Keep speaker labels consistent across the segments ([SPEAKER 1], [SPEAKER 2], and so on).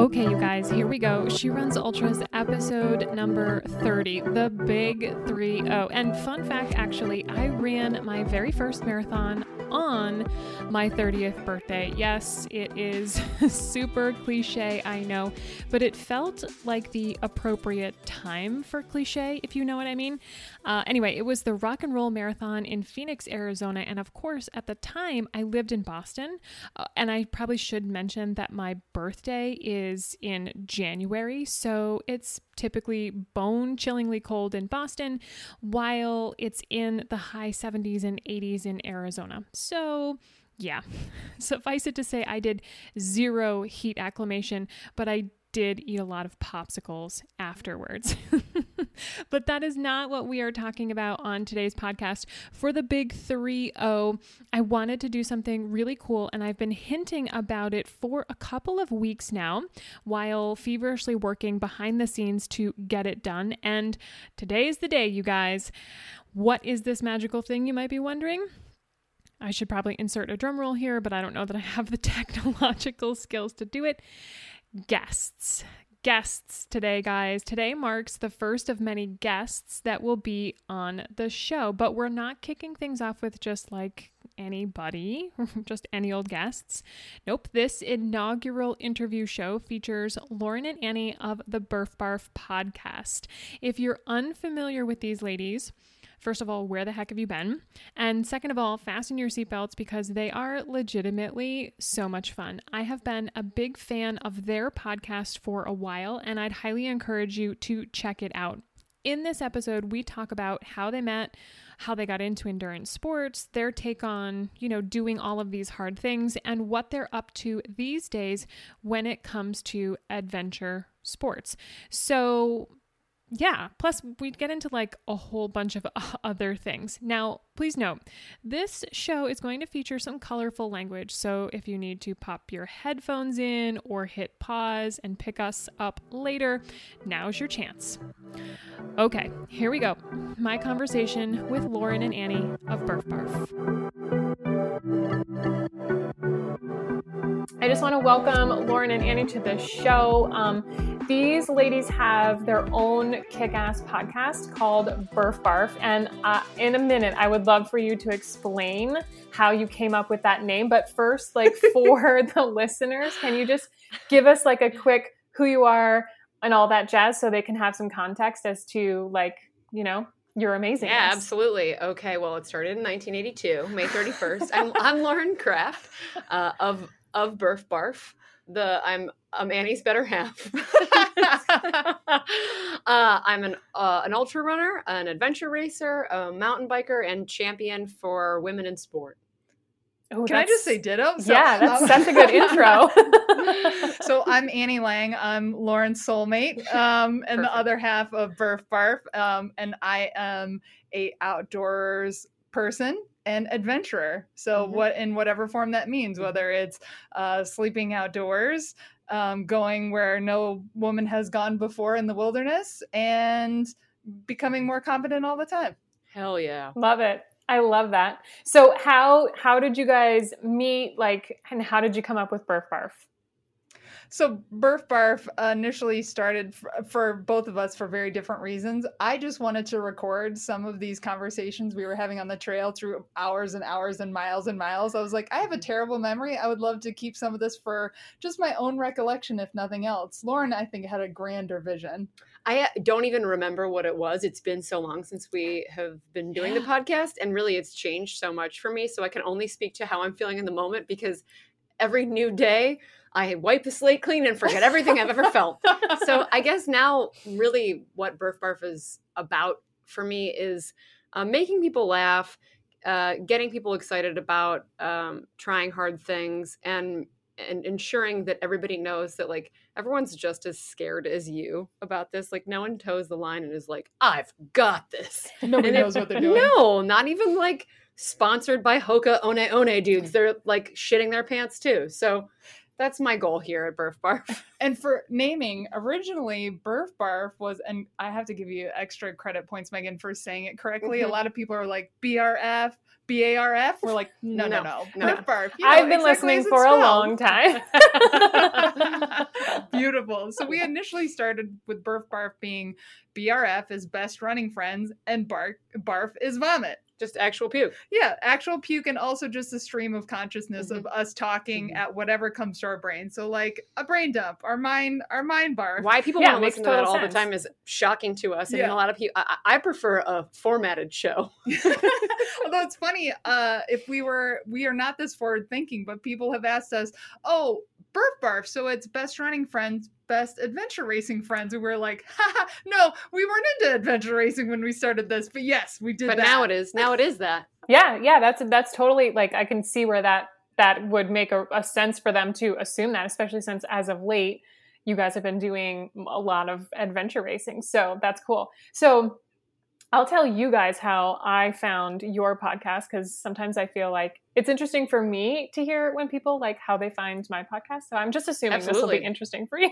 [SPEAKER 1] Okay, you guys, here we go. She Runs Ultras episode number 30, the big 3 0. And fun fact actually, I ran my very first marathon on my 30th birthday. Yes, it is super cliche, I know, but it felt like the appropriate time for cliche, if you know what I mean. Uh, anyway, it was the rock and roll marathon in Phoenix, Arizona. And of course, at the time, I lived in Boston. Uh, and I probably should mention that my birthday is in January. So it's typically bone chillingly cold in Boston, while it's in the high 70s and 80s in Arizona. So, yeah, suffice it to say, I did zero heat acclimation, but I did eat a lot of popsicles afterwards. but that is not what we are talking about on today's podcast. For the big 3 0, I wanted to do something really cool, and I've been hinting about it for a couple of weeks now while feverishly working behind the scenes to get it done. And today is the day, you guys. What is this magical thing, you might be wondering? I should probably insert a drum roll here, but I don't know that I have the technological skills to do it guests. Guests today, guys. Today marks the first of many guests that will be on the show, but we're not kicking things off with just like anybody, just any old guests. Nope, this inaugural interview show features Lauren and Annie of the Burf Barf podcast. If you're unfamiliar with these ladies, First of all, where the heck have you been? And second of all, fasten your seatbelts because they are legitimately so much fun. I have been a big fan of their podcast for a while, and I'd highly encourage you to check it out. In this episode, we talk about how they met, how they got into endurance sports, their take on, you know, doing all of these hard things, and what they're up to these days when it comes to adventure sports. So, yeah, plus we'd get into like a whole bunch of other things. Now, please note, this show is going to feature some colorful language. So if you need to pop your headphones in or hit pause and pick us up later, now's your chance. Okay, here we go. My conversation with Lauren and Annie of Burf Barf. I just want to welcome Lauren and Annie to the show. Um, these ladies have their own kick ass podcast called Burf Barf. And uh, in a minute, I would love for you to explain how you came up with that name. But first, like for the listeners, can you just give us like a quick who you are and all that jazz so they can have some context as to like, you know, you're amazing.
[SPEAKER 2] Yeah, absolutely. Okay, well, it started in 1982, May 31st. I'm, I'm Lauren Kraft uh, of of Burf Barf. The I'm I'm Annie's better half. uh, I'm an uh, an ultra runner, an adventure racer, a mountain biker, and champion for women in sport.
[SPEAKER 3] Oh, Can I just say ditto?
[SPEAKER 1] So, yeah, that's um, such a good intro.
[SPEAKER 3] so I'm Annie Lang. I'm Lauren's soulmate, um, and Perfect. the other half of Burf Barf, um, and I am a outdoors person and adventurer. So mm-hmm. what in whatever form that means, mm-hmm. whether it's uh, sleeping outdoors, um, going where no woman has gone before in the wilderness, and becoming more confident all the time.
[SPEAKER 2] Hell yeah,
[SPEAKER 1] love it. I love that. So how how did you guys meet? Like, and how did you come up with Burf Barf?
[SPEAKER 3] So Burf Barf initially started for, for both of us for very different reasons. I just wanted to record some of these conversations we were having on the trail through hours and hours and miles and miles. I was like, I have a terrible memory. I would love to keep some of this for just my own recollection, if nothing else. Lauren, I think, had a grander vision.
[SPEAKER 2] I uh, don't even remember what it was. It's been so long since we have been doing yeah. the podcast, and really it's changed so much for me. So I can only speak to how I'm feeling in the moment because every new day I wipe the slate clean and forget everything I've ever felt. So I guess now, really, what Burf Barf is about for me is uh, making people laugh, uh, getting people excited about um, trying hard things, and and ensuring that everybody knows that like everyone's just as scared as you about this. Like no one toes the line and is like, "I've got this."
[SPEAKER 3] Nobody knows what they're doing.
[SPEAKER 2] No, not even like sponsored by Hoka One One dudes. They're like shitting their pants too. So that's my goal here at Burf Barf.
[SPEAKER 3] And for naming, originally Burf Barf was, and I have to give you extra credit points, Megan, for saying it correctly.
[SPEAKER 2] Mhm.
[SPEAKER 3] A lot of people are like BRF, BARF. We're like, no, no, no,
[SPEAKER 2] No, no.
[SPEAKER 3] Burf Barf. You know
[SPEAKER 1] I've been
[SPEAKER 3] exactly
[SPEAKER 1] listening
[SPEAKER 3] as it's
[SPEAKER 1] for a long time.
[SPEAKER 3] Beautiful. So we initially started with Burf Barf being BRF is best running friends and Bark Barf is vomit.
[SPEAKER 2] Just actual puke.
[SPEAKER 3] Yeah, actual puke and also just a stream of consciousness of us talking
[SPEAKER 2] Mhm.
[SPEAKER 3] at whatever comes to our brain. So like a brain dump, our mind, our mind barf.
[SPEAKER 2] Why people
[SPEAKER 1] Yeah,
[SPEAKER 2] want to listen to that all
[SPEAKER 1] sense.
[SPEAKER 2] the time is shocking to us. And
[SPEAKER 3] Yeah.
[SPEAKER 2] a lot of people, I, I I prefer a formatted show.
[SPEAKER 3] Although it's funny, uh, if we were, we are not this forward thinking, but people have asked us, oh, Burf Barf, so it's best running friends, best adventure racing friends. And we're like, haha, no, we weren't into adventure racing when we started this, but yes, we did
[SPEAKER 2] But
[SPEAKER 3] that.
[SPEAKER 2] now it is. Now it is that.
[SPEAKER 1] yeah, yeah, that's that's totally like I can see where that that would make a, a sense for them to assume that, especially since as of late you guys have been doing a lot of adventure racing. So that's cool. So I'll tell you guys how I found your podcast because sometimes I feel like it's interesting for me to hear when people like how they find my podcast. So I'm just assuming this will be interesting for you.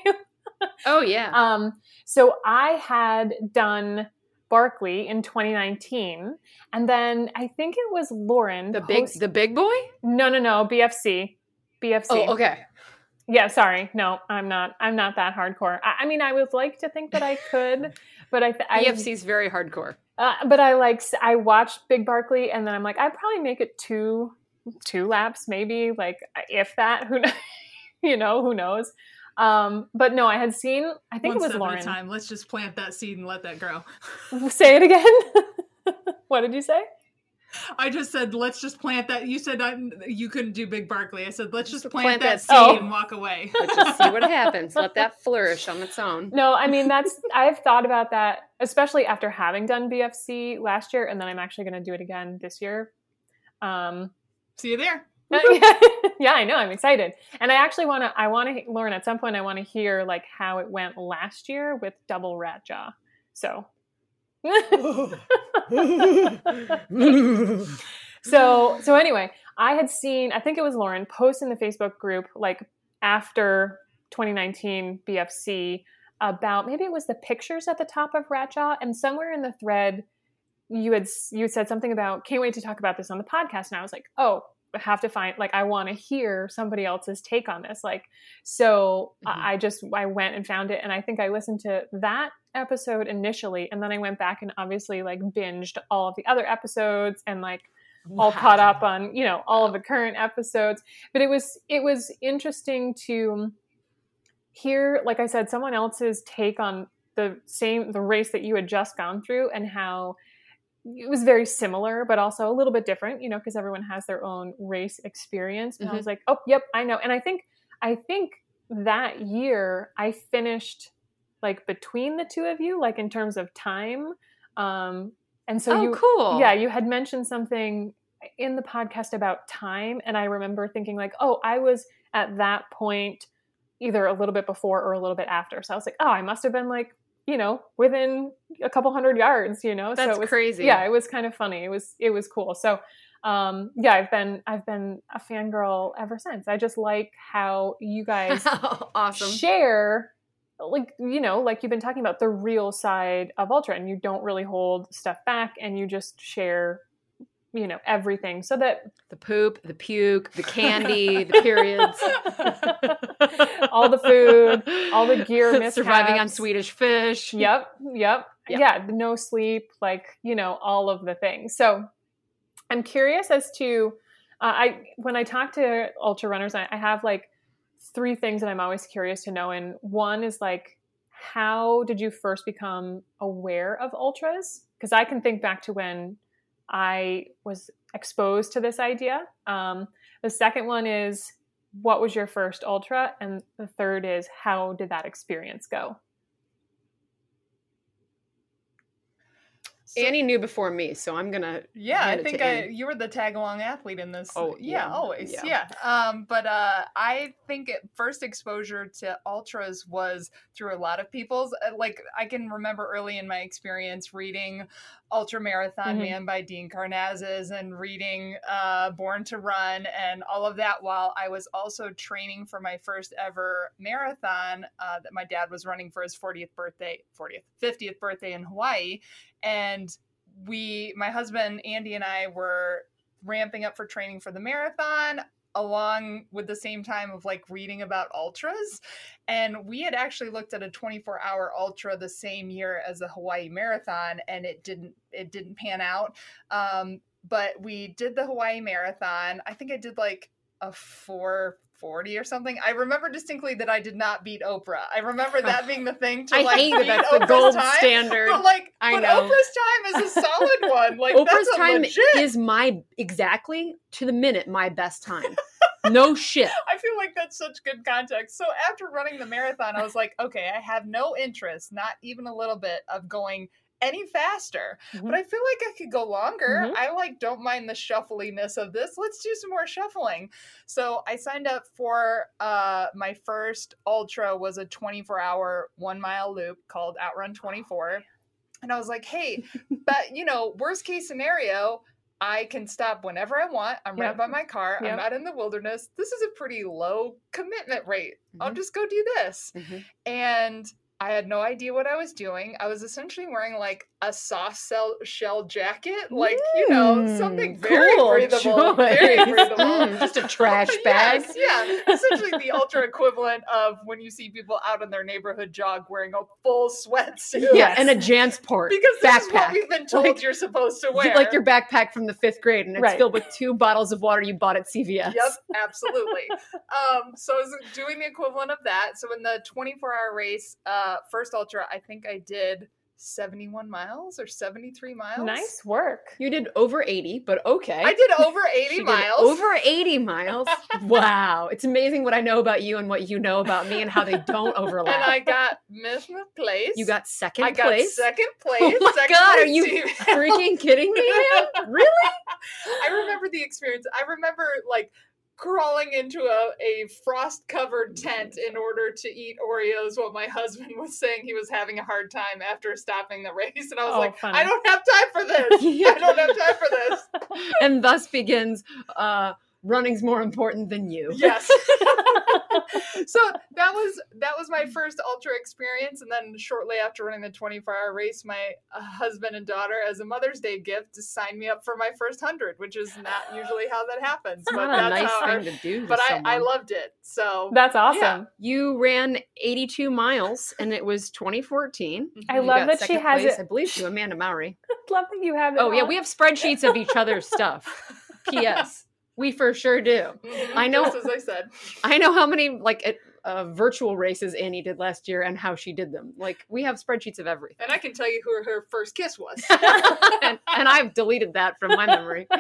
[SPEAKER 2] Oh yeah.
[SPEAKER 1] Um, so I had done Barkley in 2019, and then I think it was Lauren.
[SPEAKER 2] the big,
[SPEAKER 1] post-
[SPEAKER 2] the big boy.
[SPEAKER 1] no, no, no, BFC, BFC.
[SPEAKER 2] Oh, okay.
[SPEAKER 1] Yeah, sorry, no, I'm not. I'm not that hardcore. I, I mean, I would like to think that I could, but I, BFC
[SPEAKER 2] is very hardcore.
[SPEAKER 1] Uh, but I like I watched Big Barkley, and then I'm like, I'd probably make it two two laps, maybe like if that. Who, kn- you know, who knows? Um, but no, I had seen. I think
[SPEAKER 3] One
[SPEAKER 1] it was Lauren.
[SPEAKER 3] time. Let's just plant that seed and let that grow.
[SPEAKER 1] Say it again. what did you say?
[SPEAKER 3] I just said, let's just plant that. You said I, you couldn't do Big Barkley. I said, let's just
[SPEAKER 2] Just
[SPEAKER 3] plant,
[SPEAKER 2] plant
[SPEAKER 3] that
[SPEAKER 2] that
[SPEAKER 3] seed
[SPEAKER 1] seed.
[SPEAKER 3] and walk away.
[SPEAKER 2] Let's just see what happens. Let that flourish on its own.
[SPEAKER 1] No, I mean that's I've thought about that, especially after having done BFC last year, and then I'm actually going to do it again this year. Um,
[SPEAKER 3] See you there.
[SPEAKER 1] yeah, I know. I'm excited, and I actually want to. I want to, Lauren. At some point, I want to hear like how it went last year with Double Rat Jaw. So, so, so anyway, I had seen. I think it was Lauren post in the Facebook group like after 2019 BFC about maybe it was the pictures at the top of Rat Jaw, and somewhere in the thread you had you said something about can't wait to talk about this on the podcast, and I was like, oh. Have to find like I want to hear somebody else's take on this. Like, so
[SPEAKER 2] Mhm.
[SPEAKER 1] I I just I went and found it, and I think I listened to that episode initially, and then I went back and obviously like binged all of the other episodes and like all caught up on you know all of the current episodes. But it was it was interesting to hear, like I said, someone else's take on the same the race that you had just gone through and how it was very similar but also a little bit different you know because everyone has their own race experience. And i was like oh yep i know. And i think i think that year i finished like between the two of you like in terms of time um and so
[SPEAKER 2] oh,
[SPEAKER 1] you
[SPEAKER 2] cool.
[SPEAKER 1] yeah you had mentioned something in the podcast about time and i remember thinking like oh i was at that point either a little bit before or a little bit after. So i was like oh i must have been like you know within a couple hundred yards you know
[SPEAKER 2] That's
[SPEAKER 1] so it was,
[SPEAKER 2] crazy.
[SPEAKER 1] yeah it was kind of funny it was it was cool so um yeah i've been i've been a fangirl ever since i just like how you guys
[SPEAKER 2] awesome.
[SPEAKER 1] share like you know like you've been talking about the real side of ultra and you don't really hold stuff back and you just share you know everything so that
[SPEAKER 2] The poop, the puke, the candy, the periods,
[SPEAKER 1] all the food all the gear
[SPEAKER 2] surviving on. Swedish fish.
[SPEAKER 1] yep yep
[SPEAKER 2] Yep.
[SPEAKER 1] yeah no sleep like you know all of the things so i'm curious as to uh, i when i talk to ultra runners I, I have like three things that i'm always curious to know and one is like how did you first become aware of ultras because i can think back to when i was exposed to this idea. Um, the second one is what was your first ultra? And the third is how did that experience go
[SPEAKER 3] So-
[SPEAKER 2] Annie knew before me, so I'm gonna.
[SPEAKER 3] Yeah, I think I, you were the tag along athlete in this.
[SPEAKER 2] Oh,
[SPEAKER 3] yeah,
[SPEAKER 2] yeah,
[SPEAKER 3] always.
[SPEAKER 2] yeah.
[SPEAKER 3] Yeah. Um, but uh, I think it, first exposure to ultras was through a lot of people's. uh, Like I can remember early in my experience reading Ultra Marathon
[SPEAKER 4] Mhm.
[SPEAKER 3] Man by Dean Karnazes and reading uh, Born to Run and all of that while I was also training for my first ever marathon uh, that my dad was running for his 40th birthday, 40th, 50th birthday in Hawaii. And we, my husband Andy and I were ramping up for training for the marathon along with the same time of like reading about ultras. And we had actually looked at a 24 hour ultra the same year as the hawaii marathon and it didn't it didn't pan out. Um, but we did the hawaii marathon. I think i did like a 440 or something i remember distinctly that i did not beat oprah i remember that being the thing to
[SPEAKER 2] I
[SPEAKER 3] like
[SPEAKER 2] hate that that's the
[SPEAKER 3] Oprah's
[SPEAKER 2] gold
[SPEAKER 3] time.
[SPEAKER 2] standard.
[SPEAKER 3] But like,
[SPEAKER 2] I
[SPEAKER 3] but
[SPEAKER 2] know.
[SPEAKER 3] Oprah's time is a solid one. Like
[SPEAKER 2] Oprah's
[SPEAKER 3] that's
[SPEAKER 2] time
[SPEAKER 3] legit.
[SPEAKER 2] is my exactly to the minute my best time. no shit.
[SPEAKER 3] I feel like that's such good context. So after running the marathon, I was like, okay, I have no interest, not even a little bit, of going any faster.
[SPEAKER 4] Mhm.
[SPEAKER 3] But I feel like I could go longer.
[SPEAKER 4] Mhm.
[SPEAKER 3] I like don't mind the shuffliness of this. Let's do some more shuffling. So I signed up for uh my first ultra was a 24 hour one mile loop called Outrun 24. And I was like, hey, but you know, worst case scenario, I can stop whenever I want. I'm right by my car.
[SPEAKER 4] Yep.
[SPEAKER 3] I'm not in the wilderness. This is a pretty low commitment rate. I'll
[SPEAKER 2] Mhm.
[SPEAKER 3] just go do this.
[SPEAKER 2] Mhm.
[SPEAKER 3] And I had no idea what I was doing. I was essentially wearing like a soft shell, shell jacket, like, you know,
[SPEAKER 4] Mm,
[SPEAKER 3] something very
[SPEAKER 4] cool
[SPEAKER 3] breathable. Very breathable.
[SPEAKER 2] Mm, just a trash bag.
[SPEAKER 3] Yes, yeah, essentially the ultra equivalent of when you see people out in their neighborhood jog wearing a full sweatsuit.
[SPEAKER 2] Yeah, and a Jansport
[SPEAKER 3] because this is what we've been told
[SPEAKER 2] Like-
[SPEAKER 3] you're supposed to wear.
[SPEAKER 2] Like your backpack from the fifth grade, and it's
[SPEAKER 4] Right.
[SPEAKER 2] filled with two bottles of water you bought at CVS.
[SPEAKER 3] Yep, absolutely. um, so I was doing the equivalent of that. So in the 24 hour race, uh, Uh, first ultra, I think I did 71 miles or 73 miles.
[SPEAKER 4] Nice work.
[SPEAKER 2] You did over 80, but okay.
[SPEAKER 3] I did over 80
[SPEAKER 2] She did
[SPEAKER 3] miles.
[SPEAKER 2] Over 80 miles. wow. It's amazing what I know about you and what you know about me and how they don't overlap.
[SPEAKER 3] and I got Miss place.
[SPEAKER 2] you got second
[SPEAKER 3] I got
[SPEAKER 2] place.
[SPEAKER 3] second oh place.
[SPEAKER 2] Oh my
[SPEAKER 3] second
[SPEAKER 2] god, are you
[SPEAKER 3] team.
[SPEAKER 2] freaking kidding me, man? Really?
[SPEAKER 3] I remember the experience. I remember like crawling into a, a frost covered tent in order to eat Oreos while my husband was saying he was having a hard time after stopping the race. And I was
[SPEAKER 4] Oh,
[SPEAKER 3] like,
[SPEAKER 4] funny.
[SPEAKER 3] I don't have time for this.
[SPEAKER 2] Yeah.
[SPEAKER 3] I don't have time for this.
[SPEAKER 2] And thus begins uh running's more important than you.
[SPEAKER 3] Yes. so that was that was my first ultra experience and then shortly after running the 24 hour race my uh, husband and daughter as a mother's day gift just signed me up for my first 100 which is not usually how that happens but
[SPEAKER 2] Not a
[SPEAKER 3] that's
[SPEAKER 2] nice
[SPEAKER 3] how I-
[SPEAKER 2] thing to do. to
[SPEAKER 3] but I, I loved it so
[SPEAKER 4] That's awesome.
[SPEAKER 2] You ran 82 miles and it was 2014.
[SPEAKER 4] I love that she has
[SPEAKER 2] place,
[SPEAKER 4] it-
[SPEAKER 2] I believe to Amanda Mowry.
[SPEAKER 4] Love that you have it.
[SPEAKER 2] Oh yeah, we have spreadsheets of each other's stuff. P.S. We for sure do.
[SPEAKER 3] Mhm,
[SPEAKER 2] I know-
[SPEAKER 3] just as I said
[SPEAKER 2] I know how many like at, uh, virtual races Annie did last year and how she did them. Like we have spreadsheets of everything.
[SPEAKER 3] and I can tell you who her first kiss was
[SPEAKER 2] and, and I've deleted that from my memory.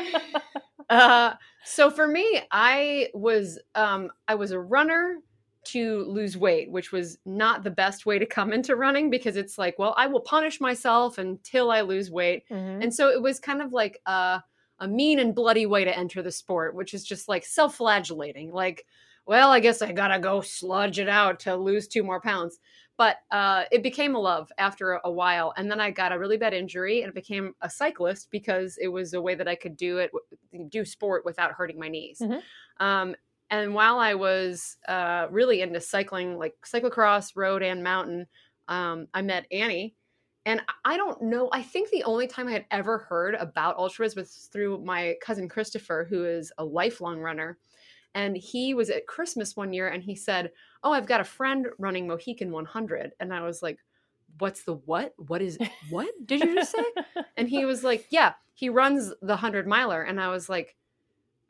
[SPEAKER 2] Uh, so for me, I was um, I was a runner to lose weight, which was not the best way to come into running because it's like, well, I will punish myself until I lose weight,
[SPEAKER 4] Mhm.
[SPEAKER 2] and so it was kind of like a, a mean and bloody way to enter the sport, which is just like self-flagellating. Like, well, I guess I gotta go sludge it out to lose two more pounds. But uh, it became a love after a, a while, and then I got a really bad injury and became a cyclist because it was a way that I could do it, do sport without hurting my knees.
[SPEAKER 4] Mhm.
[SPEAKER 2] Um, and while I was uh, really into cycling, like cyclocross, road, and mountain, um, I met Annie. And I don't know. I think the only time I had ever heard about ultras was through my cousin Christopher, who is a lifelong runner. And he was at Christmas one year and he said, Oh, I've got a friend running Mohican 100. And I was like, What's the what? What is what did you just say? And he was like, Yeah, he runs the 100 miler. And I was like,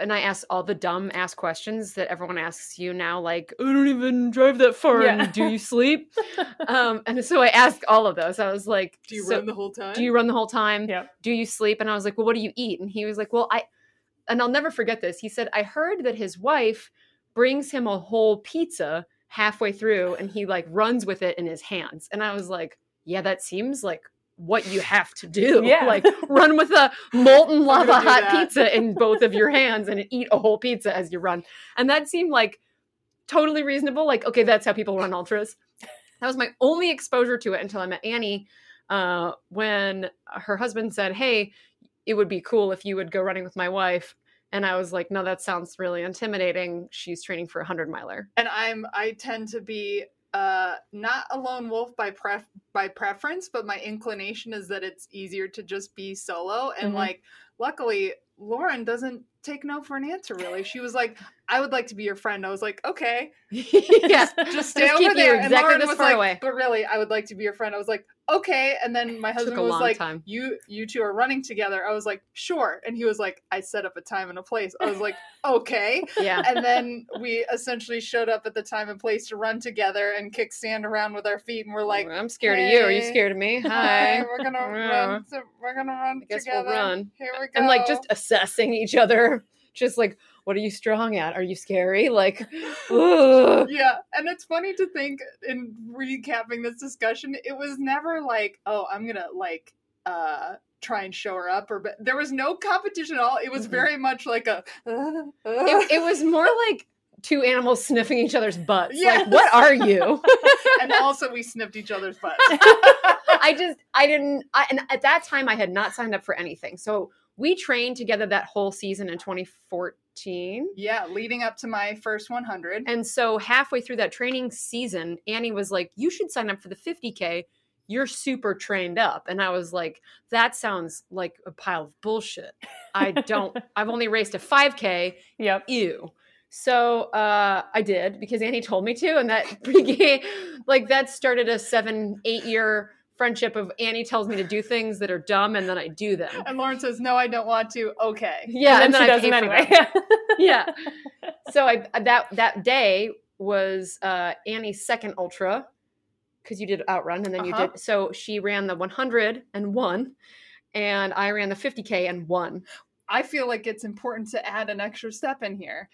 [SPEAKER 2] and I asked all the dumb ass questions that everyone asks you now, like, I don't even drive that far.
[SPEAKER 4] Yeah.
[SPEAKER 2] And do you sleep? um, and so I asked all of those. I was like,
[SPEAKER 3] do you
[SPEAKER 2] "So
[SPEAKER 3] run the whole time
[SPEAKER 2] do you run the whole time?
[SPEAKER 4] Yep.
[SPEAKER 2] Do you sleep? And I was like, well, what do you eat? And he was like, well, I, and I'll never forget this. He said, I heard that his wife brings him a whole pizza halfway through and he like runs with it in his hands. And I was like, yeah, that seems like what you have to do.
[SPEAKER 1] Yeah.
[SPEAKER 2] Like run with a molten lava hot
[SPEAKER 3] that.
[SPEAKER 2] pizza in both of your hands and eat a whole pizza as you run. And that seemed like totally reasonable. Like, okay, that's how people run ultras. That was my only exposure to it until I met Annie uh, when her husband said, Hey, it would be cool if you would go running with my wife. And I was like, No, that sounds really intimidating. She's training for a 100 miler.
[SPEAKER 3] and I'm I tend to be uh not a lone wolf by pref by preference, but my inclination is that it's easier to just be solo. And
[SPEAKER 1] Mhm.
[SPEAKER 3] like, luckily, Lauren doesn't take no for an answer. Really, she was like, "I would like to be your friend." I was like, "Okay,
[SPEAKER 2] yeah.
[SPEAKER 3] just stay
[SPEAKER 2] Just
[SPEAKER 3] over there." and
[SPEAKER 2] exactly
[SPEAKER 3] Lauren
[SPEAKER 2] this
[SPEAKER 3] was like,
[SPEAKER 2] away.
[SPEAKER 3] "But really, I would like to be your friend." I was like, "Okay." And then my husband was like,
[SPEAKER 2] time.
[SPEAKER 3] "You you two are running together." I was like, "Sure." And he was like, "I set up a time and a place." I was like, "Okay."
[SPEAKER 2] Yeah.
[SPEAKER 3] and then we essentially showed up at the time and place to run together and kick sand around with our feet, and we're like,
[SPEAKER 2] I'm scared of you. Are you scared of me?
[SPEAKER 3] "Hi, we're gonna run. To, we're gonna run
[SPEAKER 2] I guess we'll
[SPEAKER 3] together.
[SPEAKER 2] run."
[SPEAKER 3] Here we go."
[SPEAKER 2] And like just assessing each other. Just like, what are you strong at? Are you scary? Like, ugh.
[SPEAKER 3] yeah, and it's funny to think in recapping this discussion, it was never like, "Oh, I'm gonna like." uh try and show her up or but there was no competition at all it was
[SPEAKER 2] Mhm.
[SPEAKER 3] very much like a
[SPEAKER 2] it, it was more like two animals sniffing each other's butts.
[SPEAKER 3] Yes.
[SPEAKER 2] Like, what are you?
[SPEAKER 3] and also we sniffed each other's butts
[SPEAKER 2] I just, I didn't, I, and at that time I had not signed up for anything. So we trained together that whole season in 2014.
[SPEAKER 3] yeah leading up to my first 100
[SPEAKER 2] And so halfway through that training season, Annie was like, You should sign up for the 50K. You're super trained up. And I was like, That sounds like a pile of bullshit. I don't, I've only raced a 5K.
[SPEAKER 1] Yep.
[SPEAKER 2] Ew. So uh, I did because Annie told me to. And that began, like, that started a seven, eight year friendship of Annie tells me to do things that are dumb and then I do them.
[SPEAKER 3] and lauren says no i don't want to okay
[SPEAKER 2] Yeah.
[SPEAKER 1] and then she
[SPEAKER 2] I
[SPEAKER 1] does
[SPEAKER 2] pay
[SPEAKER 1] them anyway.
[SPEAKER 2] yeah. So I that that day was uh Annie's second ultra because you did outrun and then you
[SPEAKER 3] Uh-huh.
[SPEAKER 2] did so she ran the 100 and won and I ran the 50k and won.
[SPEAKER 3] I feel like it's important to add an extra step in here.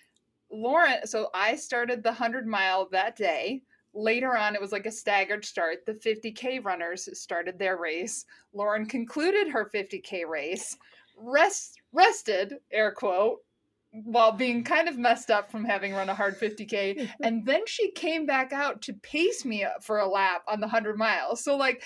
[SPEAKER 3] Lauren, so I started the 100 mile that day. Later on, it was like a staggered start. The 50K runners started their race. Lauren concluded her 50K race, rest, rested, air quote, while being kind of messed up from having run a hard 50K. And then she came back out to pace me for a lap on the 100 miles. So, like,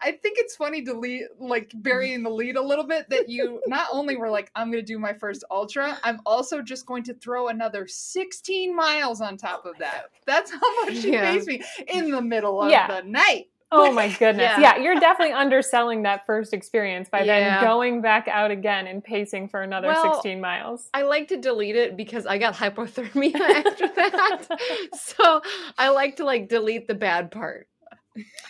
[SPEAKER 3] I think it's funny to lead, like burying the lead a little bit that you not only were like, I'm going to do my first ultra, I'm also just going to throw another 16 miles on top of that. That's how much she
[SPEAKER 2] Yeah.
[SPEAKER 3] paced me in the middle of
[SPEAKER 1] Yeah.
[SPEAKER 3] the night.
[SPEAKER 1] Oh my goodness.
[SPEAKER 2] Yeah.
[SPEAKER 1] Yeah. you're definitely underselling that first experience by
[SPEAKER 2] Yeah.
[SPEAKER 1] then going back out again and pacing for another
[SPEAKER 2] Well,
[SPEAKER 1] 16 miles.
[SPEAKER 2] I like to delete it because I got hypothermia after that. so I like to like delete the bad part.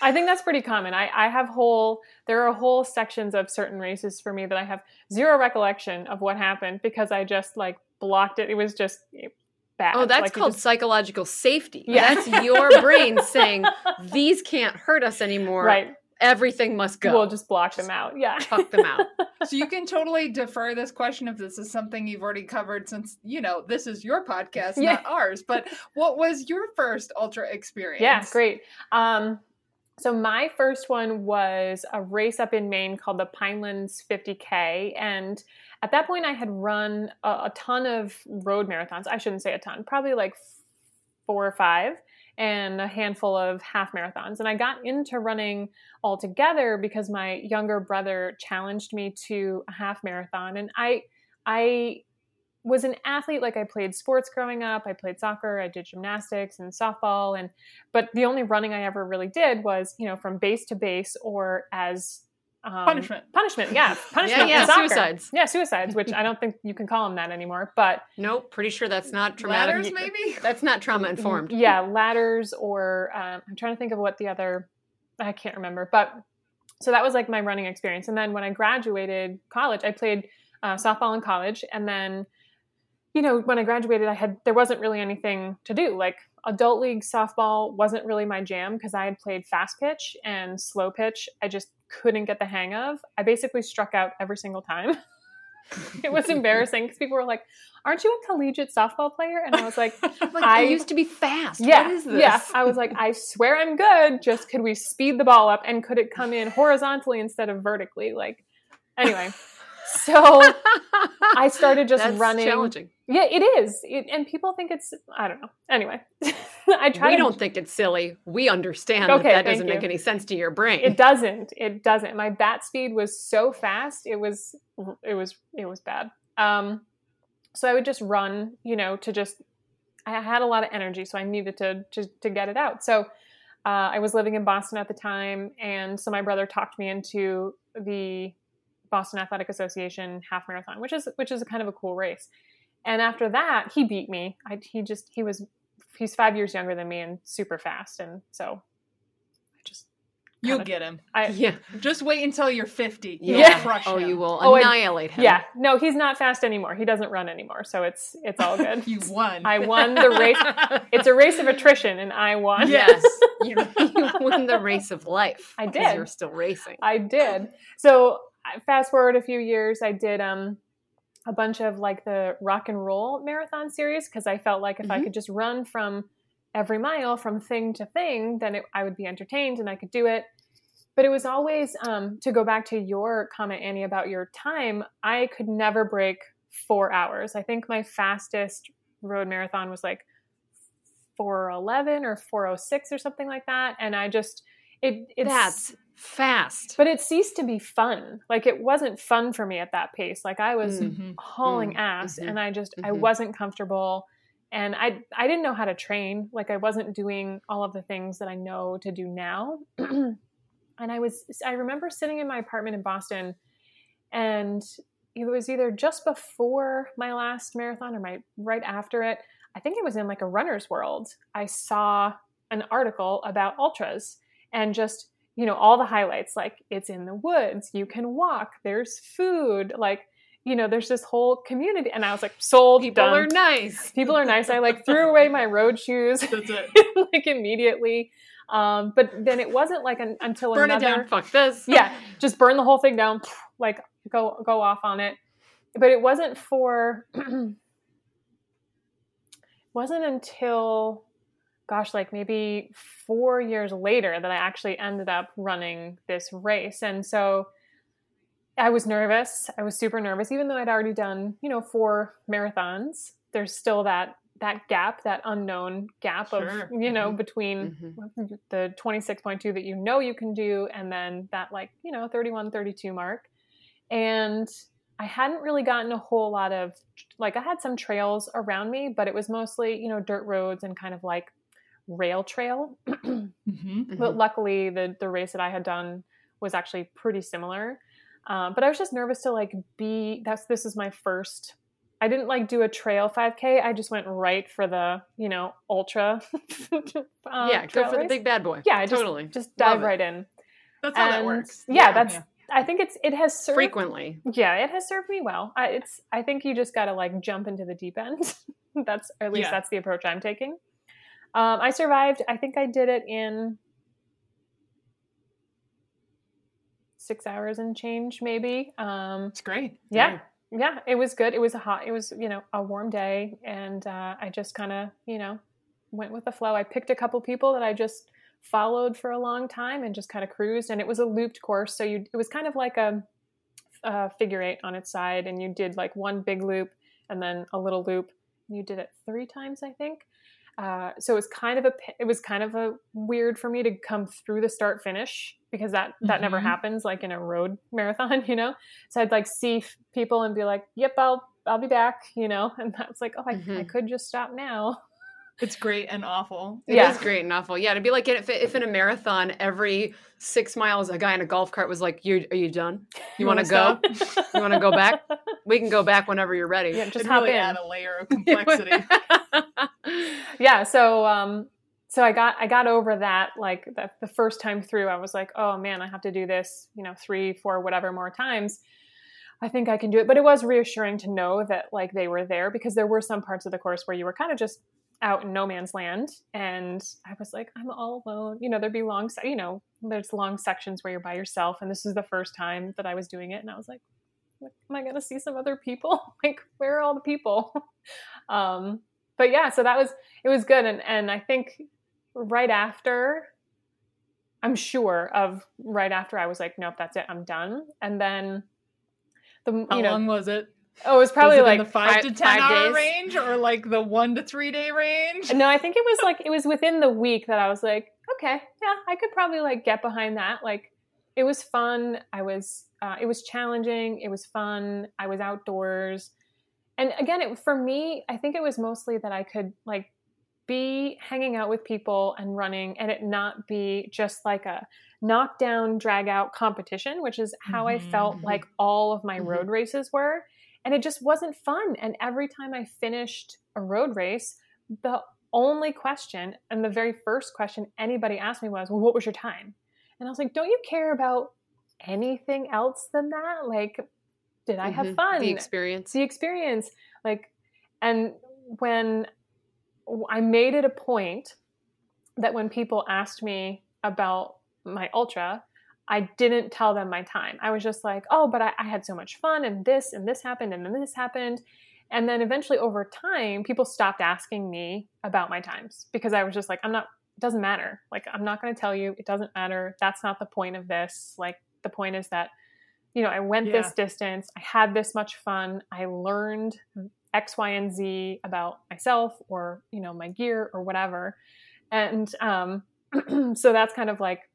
[SPEAKER 1] I think that's pretty common. I, I have whole, there are whole sections of certain races for me that I have zero recollection of what happened because I just like blocked it. It was just bad.
[SPEAKER 2] Oh, that's
[SPEAKER 1] Like,
[SPEAKER 2] called
[SPEAKER 1] just-
[SPEAKER 2] psychological safety.
[SPEAKER 1] Yeah.
[SPEAKER 2] That's your brain saying these can't hurt us anymore.
[SPEAKER 1] right.
[SPEAKER 2] Everything must go.
[SPEAKER 1] We'll just block them out. Yeah.
[SPEAKER 2] chuck them out.
[SPEAKER 3] So you can totally defer this question if this is something you've already covered since, you know, this is your podcast,
[SPEAKER 1] Yeah.
[SPEAKER 3] not ours. But what was your first ultra experience?
[SPEAKER 1] Yeah, great. Um, so my first one was a race up in Maine called the Pinelands 50K, and at that point I had run a, a ton of road marathons. I shouldn't say a ton, probably like four or five, and a handful of half marathons. And I got into running altogether because my younger brother challenged me to a half marathon, and I, I was an athlete. Like i played sports growing up. I played soccer. I did gymnastics and softball. And but the only running i ever really did was you know from base to base or as um,
[SPEAKER 3] Punishment.
[SPEAKER 1] punishment yeah punishment
[SPEAKER 2] yeah,
[SPEAKER 1] in soccer.
[SPEAKER 2] suicides.
[SPEAKER 1] yeah suicides which i don't think you can call them that anymore but
[SPEAKER 2] Nope, pretty sure that's not traumatic.
[SPEAKER 3] Ladders, maybe?
[SPEAKER 2] That's not trauma informed.
[SPEAKER 1] yeah ladders or um, i'm trying to think of what the other i can't remember but so that was like my running experience and then when i graduated college i played uh, softball in college and then you know when i graduated i had there wasn't really anything to do like adult league softball wasn't really my jam because i had played fast pitch and slow pitch i just couldn't get the hang of i basically struck out every single time it was embarrassing because people were like, "Aren't you a collegiate softball player?" And I was like,
[SPEAKER 2] Like,
[SPEAKER 1] I-
[SPEAKER 2] I used to be fast.
[SPEAKER 1] "Yeah,
[SPEAKER 2] What is this?
[SPEAKER 1] yeah." I was like, "I swear I'm good. Just could we speed the ball up and could it come in horizontally instead of vertically?" Like, anyway, so I started just
[SPEAKER 2] That's
[SPEAKER 1] running.
[SPEAKER 2] challenging.
[SPEAKER 1] Yeah, it is, it, and people think it's I don't know. Anyway, I try
[SPEAKER 2] We
[SPEAKER 1] to
[SPEAKER 2] don't think it's silly. We understand
[SPEAKER 1] Okay,
[SPEAKER 2] that that doesn't
[SPEAKER 1] you.
[SPEAKER 2] make any sense to your brain.
[SPEAKER 1] it doesn't it doesn't my bat speed was so fast it was it was it was bad um so i would just run you know to just i had a lot of energy so i needed to to, to get it out so uh, i was living in boston at the time and so my brother talked me into the boston athletic association half marathon which is which is a kind of a cool race and after that he beat me I, he just he was he's five years younger than me and super fast and so i just
[SPEAKER 3] You'll
[SPEAKER 1] kinda-
[SPEAKER 3] get him.
[SPEAKER 1] I,
[SPEAKER 2] yeah.
[SPEAKER 3] Just wait until you're 50. You'll
[SPEAKER 2] Yeah.
[SPEAKER 3] crush
[SPEAKER 2] Oh,
[SPEAKER 3] him.
[SPEAKER 2] you will
[SPEAKER 1] Oh, I-
[SPEAKER 2] annihilate him.
[SPEAKER 1] Yeah, no, he's not fast anymore. He doesn't run anymore, so it's it's all good.
[SPEAKER 3] You won.
[SPEAKER 1] I won the race. It's a race of attrition, and I won.
[SPEAKER 2] yes. You, you win the race of life.
[SPEAKER 1] I did.
[SPEAKER 2] You're still racing.
[SPEAKER 1] I did. So fast forward a few years, I did um a bunch of like the rock and roll marathon series because I felt like if I
[SPEAKER 2] Mhm.
[SPEAKER 1] could just run from every mile from thing to thing, then it, I would be entertained and I could do it. But it was always um, to go back to your comment, Annie, about your time. I could never break four hours. I think my fastest road marathon was like 411 or 406 or something like that. And I just, it, it's,
[SPEAKER 2] That's fast.
[SPEAKER 1] but it ceased to be fun. Like it wasn't fun for me at that pace. Like I was
[SPEAKER 2] Mm.
[SPEAKER 3] Mhm.
[SPEAKER 1] hauling
[SPEAKER 2] Mm,
[SPEAKER 1] ass
[SPEAKER 2] mhm,
[SPEAKER 1] and I just I
[SPEAKER 2] mhm.
[SPEAKER 1] wasn't comfortable and I I didn't know how to train. Like I wasn't doing all of the things that I know to do now. and I was I remember sitting in my apartment in Boston and it was either just before my last marathon or my right after it. I think it was in like a runner's world. I saw an article about ultras and just you know all the highlights like it's in the woods you can walk there's food like you know there's this whole community and i was like sold
[SPEAKER 2] People
[SPEAKER 1] done.
[SPEAKER 2] are nice.
[SPEAKER 1] people are nice i like threw away my road shoes
[SPEAKER 3] That's it.
[SPEAKER 1] like immediately um but then it wasn't like an, until
[SPEAKER 2] Burn it down. Fuck this.
[SPEAKER 1] yeah just burn the whole thing down like go go off on it but it wasn't for wasn't until gosh like maybe four years later that i actually ended up running this race and so i was nervous i was super nervous even though i'd already done you know four marathons there's still that that gap that unknown gap
[SPEAKER 3] Sure.
[SPEAKER 1] of you know
[SPEAKER 2] Mhm.
[SPEAKER 1] between
[SPEAKER 2] Mhm.
[SPEAKER 1] the 26.2 that you know you can do and then that like you know 31 32 mark and i hadn't really gotten a whole lot of like i had some trails around me but it was mostly you know dirt roads and kind of like rail trail
[SPEAKER 3] Mhm.
[SPEAKER 1] but luckily the the race that i had done was actually pretty similar um, but i was just nervous to like be that's this is my first i didn't like do a trail 5k i just went right for the you know ultra um,
[SPEAKER 2] yeah, go
[SPEAKER 1] trail
[SPEAKER 2] for the big bad boy.
[SPEAKER 1] yeah I just,
[SPEAKER 2] totally.
[SPEAKER 1] just
[SPEAKER 2] Love
[SPEAKER 1] dive
[SPEAKER 2] it.
[SPEAKER 1] right in
[SPEAKER 3] That's how that
[SPEAKER 1] And,
[SPEAKER 3] works.
[SPEAKER 1] yeah, that's
[SPEAKER 3] Yeah.
[SPEAKER 1] i think it's it has served
[SPEAKER 2] Frequently.
[SPEAKER 1] yeah it has served me well I, it's i think you just gotta like jump into the deep end that's or at least
[SPEAKER 3] Yeah.
[SPEAKER 1] that's the approach i'm taking um, i survived. I think i did it in six hours and change maybe. Um,
[SPEAKER 3] It's great.
[SPEAKER 1] yeah. Yeah. It was good. It was a hot it was you know a warm day and uh, i just kind of you know went with the flow. I picked a couple people that i just followed for a long time and just kind of cruised and it was a looped course so you it was kind of like a, a figure eight on its side and you did like one big loop and then a little loop. You did it three times i think uh, so it was kind of a it was kind of a weird for me to come through the start finish because that that never
[SPEAKER 3] Mhm.
[SPEAKER 1] happens like in a road marathon you know so I'd like see f- people and be like, "Yep, I'll I'll be back," you know, and that's like, "Oh, I, I
[SPEAKER 2] Mhm.
[SPEAKER 1] could just stop now."
[SPEAKER 3] It's great and awful.
[SPEAKER 2] It is
[SPEAKER 1] Yeah.
[SPEAKER 2] great and awful. Yeah, to be like if, if in a marathon every six miles a guy in a golf cart was like, "You are you done? You, want to
[SPEAKER 3] wanna
[SPEAKER 2] go? You wanna go back? We can go back whenever you're ready."
[SPEAKER 1] Yeah, just
[SPEAKER 3] It'd
[SPEAKER 1] hop
[SPEAKER 3] really
[SPEAKER 1] in.
[SPEAKER 3] add a layer of complexity.
[SPEAKER 1] yeah, so um, so I got I got over that like the, the first time through. I was like, "Oh man, I have to do this, you know, three, four, whatever more times." I think I can do it, but it was reassuring to know that like they were there because there were some parts of the course where you were kind of just out in no man's land and i was like i'm all alone you know there'd be long you know there's long sections where you're by yourself and this is the first time that i was doing it and i was like am I going to see some other people? like, where are all the people? um, but yeah, so that was, it was good. And, and I think right after, I'm sure of right after I was like, nope, that's it. I'm done. And then the,
[SPEAKER 3] How
[SPEAKER 1] you know,
[SPEAKER 3] long was it?
[SPEAKER 1] Oh, it was probably
[SPEAKER 3] was it
[SPEAKER 1] like
[SPEAKER 3] in the five,
[SPEAKER 2] five-
[SPEAKER 3] to ten
[SPEAKER 2] five
[SPEAKER 3] hour
[SPEAKER 2] days?
[SPEAKER 3] range, or like the one to three day range?
[SPEAKER 1] no, I think it was like it was within the week that I was like, okay, yeah, I could probably like get behind that. Like, it was fun. I was, uh, it was challenging. It was fun. I was outdoors, and again, it for me, I think it was mostly that I could like be hanging out with people and running, and it not be just like a knockdown, drag out competition, which is how I
[SPEAKER 3] Mhm,
[SPEAKER 1] felt
[SPEAKER 2] mhm.
[SPEAKER 1] like all of my
[SPEAKER 2] Mhm.
[SPEAKER 1] road races were. And it just wasn't fun. And every time I finished a road race, the only question and the very first question anybody asked me was, Well, what was your time? And I was like, Don't you care about anything else than that? Like, did I have
[SPEAKER 2] Mhm.
[SPEAKER 1] fun?
[SPEAKER 2] The experience.
[SPEAKER 1] the experience like and when i made it a point that when people asked me about my ultra i didn't tell them my time. I was just like oh but I, I had so much fun and this and this happened and then this happened. And then eventually over time people stopped asking me about my times because i was just like i'm not it doesn't matter. Like i'm not going to tell you. It doesn't matter. That's not the point of this. Like the point is that you know i went this distance. I had this much fun. I learned x y and z about myself or you know my gear or whatever. And um so that's kind of like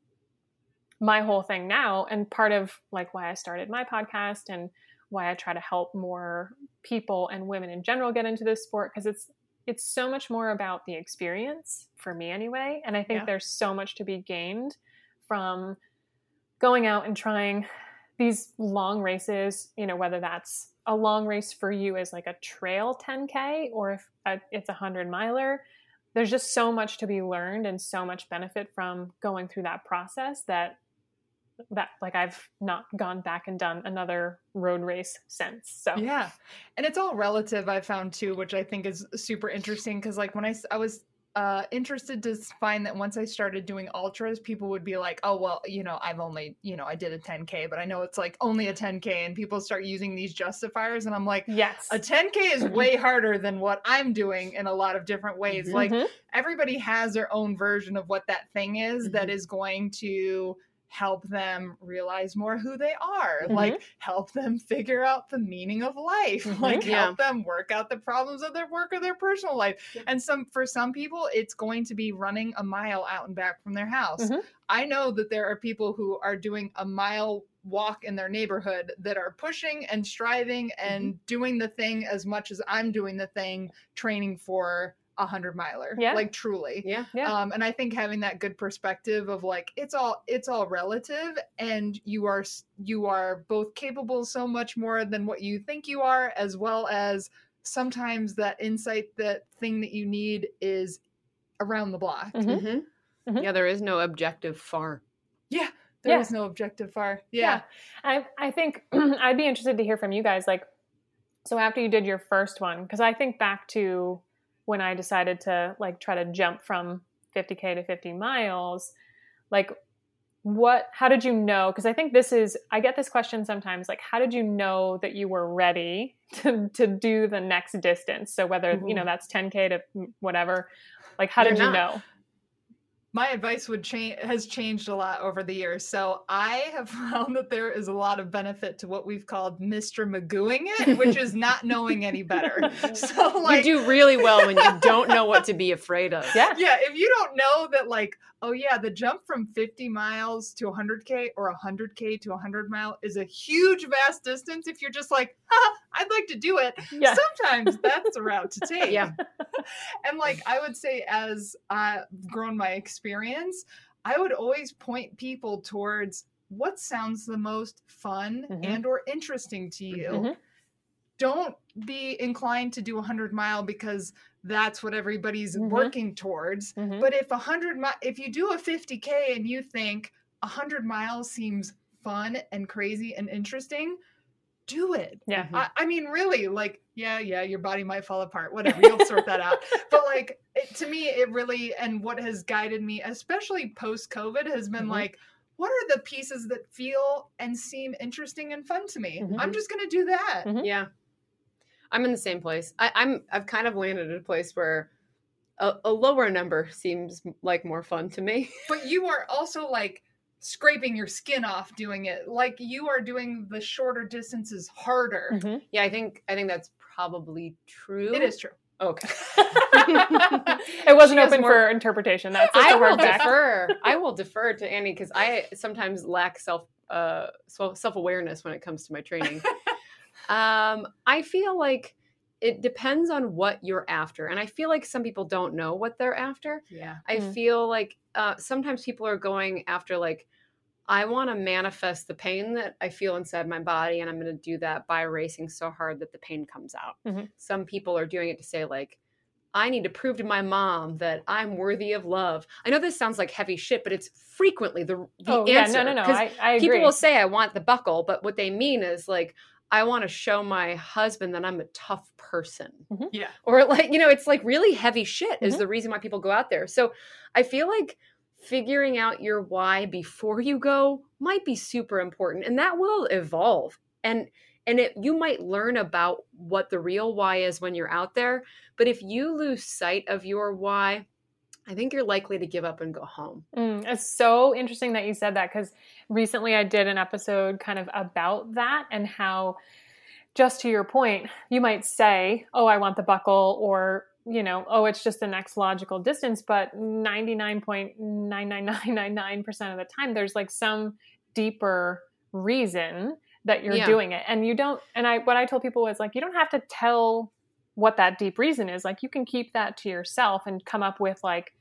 [SPEAKER 1] my whole thing now and part of like why i started my podcast and why i try to help more people and women in general get into this sport because it's it's so much more about the experience for me anyway and i think
[SPEAKER 3] Yeah.
[SPEAKER 1] there's so much to be gained from going out and trying these long races you know whether that's a long race for you is like a trail 10k or if a, it's a 100 miler there's just so much to be learned and so much benefit from going through that process that that like I've not gone back and done another road race since. So
[SPEAKER 3] Yeah. And it's all relative, I found too, which I think is super interesting because, like, when I I was uh, interested to find that once I started doing ultras, people would be like, oh, well, you know, I've only, you know, I did a 10K, but I know it's like only a 10K. And people start using these justifiers. And I'm like,
[SPEAKER 1] yes.
[SPEAKER 3] a 10K is way harder than what I'm doing in a lot of different ways.
[SPEAKER 2] Mhm.
[SPEAKER 3] Like,
[SPEAKER 1] Mhm.
[SPEAKER 3] everybody has their own version of what that thing is that
[SPEAKER 2] Mhm.
[SPEAKER 3] is going to help them realize more who they are
[SPEAKER 1] Mhm.
[SPEAKER 3] like help them figure out the meaning of life
[SPEAKER 1] Mhm.
[SPEAKER 3] like
[SPEAKER 2] Yeah.
[SPEAKER 3] help them work out the problems of their work or their personal life
[SPEAKER 2] Yeah.
[SPEAKER 3] and some for some people it's going to be running a mile out and back from their house
[SPEAKER 1] Mhm.
[SPEAKER 3] i know that there are people who are doing a mile walk in their neighborhood that are pushing and striving and doing the thing as much as i'm doing the thing training for a hundred miler
[SPEAKER 1] Yeah.
[SPEAKER 3] like truly
[SPEAKER 2] Yeah.
[SPEAKER 1] Yeah.
[SPEAKER 3] um, and i think having that good perspective of like it's all it's all relative and you are you are both capable so much more than what you think you are as well as sometimes that insight that thing that you need is around the block
[SPEAKER 1] Mhm.
[SPEAKER 2] hmm
[SPEAKER 1] Mhm.
[SPEAKER 2] Yeah, there is no objective far.
[SPEAKER 3] yeah there is
[SPEAKER 1] Yeah.
[SPEAKER 3] no objective far yeah,
[SPEAKER 1] I I think I'd be interested to hear from you guys like so after you did your first one because I think back to when I decided to like try to jump from 50k to 50 miles like what how did you know because I think this is I get this question sometimes like how did you know that you were ready to to do the next distance? So whether you know
[SPEAKER 2] mm-hmm.
[SPEAKER 1] that's 10k to mm, whatever like how
[SPEAKER 2] You're
[SPEAKER 1] did you know
[SPEAKER 3] my advice would change has changed a lot over the years. So i have found that there is a lot of benefit to what we've called mr magooing it which is not knowing any better. So like
[SPEAKER 2] you do really well when you don't know what to be afraid of.
[SPEAKER 1] yeah.
[SPEAKER 3] Yeah, if you don't know that, like, oh yeah, the jump from 50 miles to 100k or 100k to 100 mile is a huge, vast distance. If you're just like, ha, I'd like to do it,
[SPEAKER 1] yeah
[SPEAKER 3] sometimes that's a route to take.
[SPEAKER 2] Yeah.
[SPEAKER 3] and like I would say, as I've grown my experience, I would always point people towards what sounds the most fun
[SPEAKER 1] Mhm.
[SPEAKER 3] and or interesting to you
[SPEAKER 1] Mhm.
[SPEAKER 3] don't be inclined to do a 100 mile because that's what everybody's
[SPEAKER 1] Mhm.
[SPEAKER 3] working towards
[SPEAKER 1] Mhm.
[SPEAKER 3] but if a 100 mi- if you do a 50k and you think a 100 miles seems fun and crazy and interesting do it
[SPEAKER 1] yeah
[SPEAKER 3] I, I mean really like yeah yeah your body might fall apart whatever you'll sort that out but like it, to me it really and what has guided me especially post covid has been
[SPEAKER 1] Mhm.
[SPEAKER 3] like what are the pieces that feel and seem interesting and fun to me?
[SPEAKER 1] Mhm.
[SPEAKER 3] I'm just going to do that.
[SPEAKER 1] Mhm.
[SPEAKER 2] Yeah. I'm in the same place. I, I'm I've kind of landed at a place where a, a lower number seems like more fun to me.
[SPEAKER 3] But you are also like scraping your skin off doing it. Like you are doing the shorter distances harder.
[SPEAKER 1] Mhm.
[SPEAKER 2] Yeah, I think I think that's probably true.
[SPEAKER 3] It is true.
[SPEAKER 2] Okay.
[SPEAKER 1] it wasn't
[SPEAKER 2] She
[SPEAKER 1] open
[SPEAKER 2] more-
[SPEAKER 1] for interpretation. That's just
[SPEAKER 2] I
[SPEAKER 1] a
[SPEAKER 2] will
[SPEAKER 1] hard
[SPEAKER 2] defer. I will defer to Annie because I sometimes lack self uh self awareness when it comes to my training. Um, I feel like it depends on what you're after, and I feel like some people don't know what they're after.
[SPEAKER 3] Yeah.
[SPEAKER 2] I
[SPEAKER 1] Mm.
[SPEAKER 2] feel like uh, sometimes people are going after like I want to manifest the pain that I feel inside my body, and I'm going to do that by racing so hard that the pain comes out.
[SPEAKER 1] Mhm.
[SPEAKER 2] Some people are doing it to say like, I need to prove to my mom that I'm worthy of love. I know this sounds like heavy shit, but it's frequently the the
[SPEAKER 1] oh yeah,
[SPEAKER 2] answer.
[SPEAKER 1] no, no, no.
[SPEAKER 2] 'Cause
[SPEAKER 1] I, I agree.
[SPEAKER 2] people will say I want the buckle, but what they mean is like I want to show my husband that I'm a tough person.
[SPEAKER 3] Yeah.
[SPEAKER 2] Or like, you know, it's like really heavy shit is
[SPEAKER 1] Mhm.
[SPEAKER 2] the reason why people go out there. So I feel like figuring out your why before you go might be super important and that will evolve. And and it you might learn about what the real why is when you're out there, but if you lose sight of your why, I think you're likely to give up and go home.
[SPEAKER 1] Mm, it's so interesting that you said that because recently I did an episode kind of about that and how, just to your point, you might say, Oh, I want the buckle, or, you know, oh, it's just the next logical distance. But 99.99999% of the time, there's like some deeper reason that you're
[SPEAKER 2] Yeah.
[SPEAKER 1] doing it. And you don't, and I, what I told people was like, you don't have to tell what that deep reason is. Like, you can keep that to yourself and come up with like,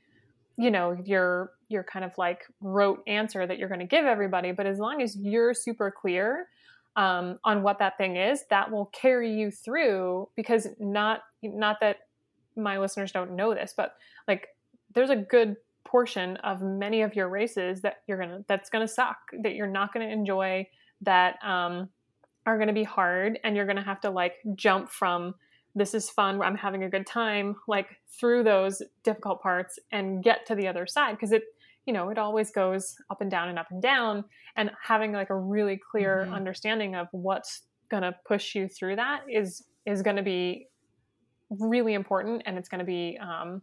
[SPEAKER 1] you know your your kind of like rote answer that you're going to give everybody but as long as you're super clear um, on what that thing is that will carry you through because not not that my listeners don't know this but like there's a good portion of many of your races that you're gonna that's gonna suck that you're not gonna enjoy that um, are gonna be hard and you're gonna have to like jump from this is fun i'm having a good time like through those difficult parts and get to the other side because it you know it always goes up and down and up and down and having like a really clear
[SPEAKER 3] Mhm.
[SPEAKER 1] understanding of what's going to push you through that is is going to be really important and it's going to be um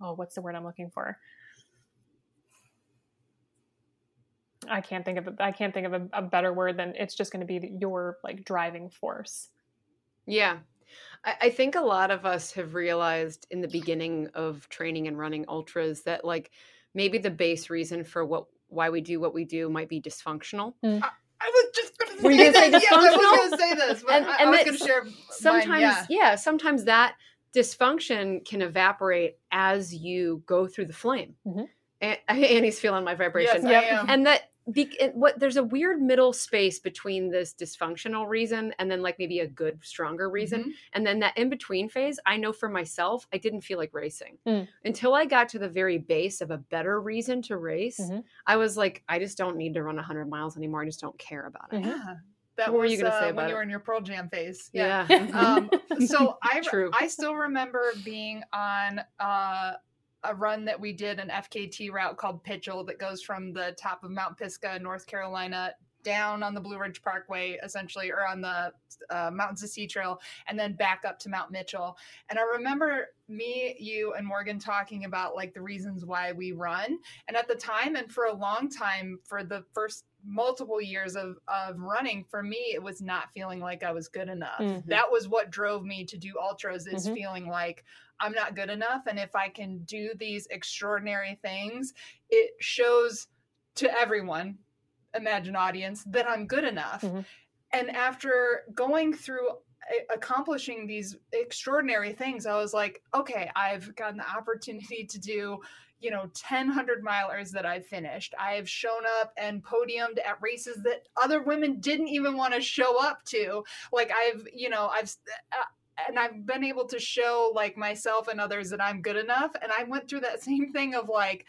[SPEAKER 1] oh what's the word i'm looking for i can't think of a, i can't think of a, a better word than it's just going to be your like driving force
[SPEAKER 2] Yeah. I, I think a lot of us have realized in the beginning of training and running ultras that like maybe the base reason for what why we do what we do might be dysfunctional.
[SPEAKER 3] I was just going to
[SPEAKER 2] Were
[SPEAKER 3] say
[SPEAKER 2] you gonna say
[SPEAKER 3] that. Yes, I was going to say this, but
[SPEAKER 2] And-
[SPEAKER 3] I,
[SPEAKER 2] and
[SPEAKER 3] I was going to
[SPEAKER 2] s-
[SPEAKER 3] share. mine,
[SPEAKER 2] Sometimes
[SPEAKER 3] yeah.
[SPEAKER 2] yeah, sometimes that dysfunction can evaporate as you go through the flame.
[SPEAKER 1] Mhm.
[SPEAKER 2] And Annie's feeling my vibration.
[SPEAKER 3] Yes, I am.
[SPEAKER 2] and that be, what there's a weird middle space between this dysfunctional reason and then like maybe a good stronger reason
[SPEAKER 3] Mhm.
[SPEAKER 2] and then that in between phase i know for myself i didn't feel like racing
[SPEAKER 1] Mm.
[SPEAKER 2] until i got to the very base of a better reason to race
[SPEAKER 1] Mhm.
[SPEAKER 2] i was like i just don't need to run 100 miles anymore i just don't care about it
[SPEAKER 1] Mhm.
[SPEAKER 3] Yeah. That
[SPEAKER 2] What were
[SPEAKER 3] was
[SPEAKER 2] you gonna say
[SPEAKER 3] uh,
[SPEAKER 2] about
[SPEAKER 3] when you were in your Pearl Jam phase.
[SPEAKER 2] yeah,
[SPEAKER 3] um, so I
[SPEAKER 2] True.
[SPEAKER 3] I still remember being on uh, a run that we did an FKT route called Pitchell that goes from the top of Mount Pisgah, North Carolina, down on the Blue Ridge Parkway, essentially, or on the uh, Mountains-to-Sea Trail, and then back up to Mount Mitchell. And I remember me, you, and Morgan talking about like the reasons why we run. And at the time, and for a long time, for the first multiple years of, of running, for me, it was not feeling like I was good enough.
[SPEAKER 1] Mhm.
[SPEAKER 3] That was what drove me to do ultras, is
[SPEAKER 1] Mhm.
[SPEAKER 3] feeling like I'm not good enough. And if I can do these extraordinary things, it shows to everyone, imagine audience, that I'm good enough.
[SPEAKER 1] Mhm.
[SPEAKER 3] And after going through accomplishing these extraordinary things, I was like, okay, I've gotten the opportunity to do, you know, 10 100 milers that I've finished. I've shown up and podiumed at races that other women didn't even want to show up to. Like, I've, you know, I've, uh, and I've been able to show like myself and others that I'm good enough. And I went through that same thing of like,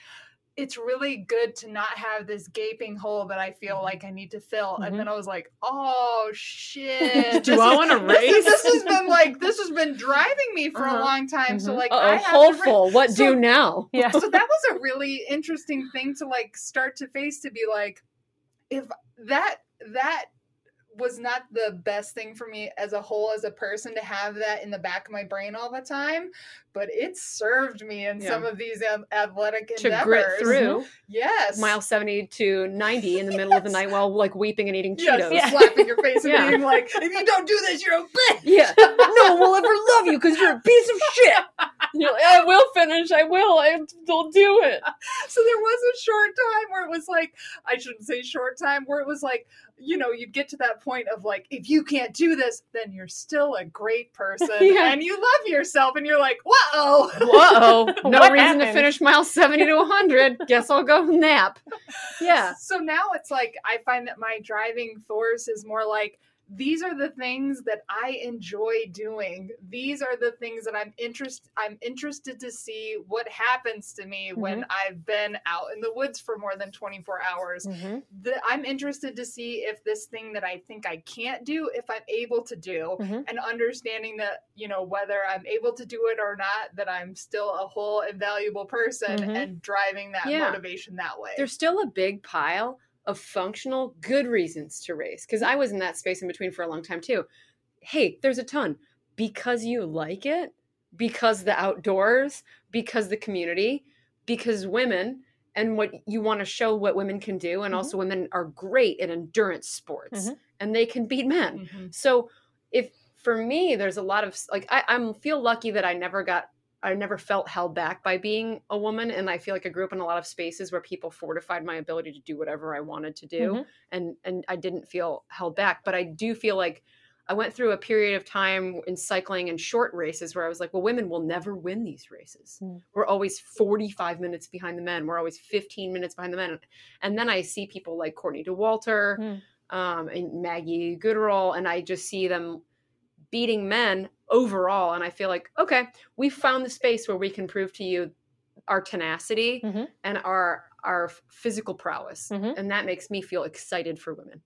[SPEAKER 3] it's really good to not have this gaping hole that I feel like I need to fill.
[SPEAKER 1] Mhm.
[SPEAKER 3] And then I was like, oh shit.
[SPEAKER 2] Do
[SPEAKER 3] this
[SPEAKER 2] I wanna
[SPEAKER 3] this
[SPEAKER 2] race?
[SPEAKER 3] This, has been like, this has been driving me for
[SPEAKER 2] Uh-huh.
[SPEAKER 3] a long time. So
[SPEAKER 1] Mhm.
[SPEAKER 3] like, I
[SPEAKER 2] oh
[SPEAKER 3] have
[SPEAKER 2] hole
[SPEAKER 3] to
[SPEAKER 2] full what
[SPEAKER 3] So-
[SPEAKER 2] do now
[SPEAKER 1] yeah
[SPEAKER 3] so that was a really interesting thing to like start to face to be like if that that was not the best thing for me as a whole as a person to have that in the back of my brain all the time but it served me in
[SPEAKER 2] Yeah.
[SPEAKER 3] some of these athletic
[SPEAKER 2] to
[SPEAKER 3] endeavors
[SPEAKER 2] grit through
[SPEAKER 3] yes
[SPEAKER 2] mile 70 to 90 in the middle of the night while like weeping and eating
[SPEAKER 3] yes,
[SPEAKER 2] Cheetos.
[SPEAKER 1] Yeah.
[SPEAKER 3] slapping your face and
[SPEAKER 2] Yeah.
[SPEAKER 3] being like if you don't do this you're a bitch
[SPEAKER 2] Yeah. no one will ever love you because you're a piece of shit. You're like, I will finish. I will. I will do it.
[SPEAKER 3] so there was a short time where it was like i shouldn't say short time where it was like you know you'd get to that point of like if you can't do this then you're still a great person
[SPEAKER 2] Yeah.
[SPEAKER 3] and you love yourself and you're like whoa
[SPEAKER 2] Whoa. No reason to finish mile 70 to 100. Guess I'll go nap. Yeah.
[SPEAKER 3] So now it's like I find that my driving force is more like these are the things that I enjoy doing. These are the things that I'm interest I'm interested to see what happens to me when I've been out in the woods for more than 24 hours.
[SPEAKER 1] Mhm.
[SPEAKER 3] The, I'm interested to see if this thing that I think I can't do, if I'm able to do,
[SPEAKER 1] Mhm.
[SPEAKER 3] and understanding that, you know, whether I'm able to do it or not, that I'm still a whole invaluable valuable person
[SPEAKER 1] Mhm.
[SPEAKER 3] and driving that
[SPEAKER 2] Yeah.
[SPEAKER 3] motivation that way.
[SPEAKER 2] There's still a big pile of functional, good reasons to race. Because I was in that space in between for a long time too. Hey, there's a ton. Because you like it, because the outdoors, because the community, because women, and what you want to show what women can do. And
[SPEAKER 1] Mhm.
[SPEAKER 2] also, women are great at endurance sports
[SPEAKER 1] Mhm.
[SPEAKER 2] and they can beat men.
[SPEAKER 3] Mhm.
[SPEAKER 2] So if for me, there's a lot of like I, I'm feel lucky that I never got I never felt held back by being a woman, and I feel like I grew up in a lot of spaces where people fortified my ability to do whatever I wanted to do,
[SPEAKER 1] Mhm.
[SPEAKER 2] and and I didn't feel held back. But I do feel like I went through a period of time in cycling and short races where I was like, well, women will never win these races.
[SPEAKER 1] Mm.
[SPEAKER 2] We're always 45 minutes behind the men. We're always 15 minutes behind the men. And then I see people like Courtney Dauwalter
[SPEAKER 1] Mm.
[SPEAKER 2] um, and Maggie Guterl, and I just see them beating men overall. And I feel like, okay, we found the space where we can prove to you our tenacity
[SPEAKER 1] Mhm.
[SPEAKER 2] and our our physical prowess,
[SPEAKER 1] Mhm.
[SPEAKER 2] and that makes me feel excited for women.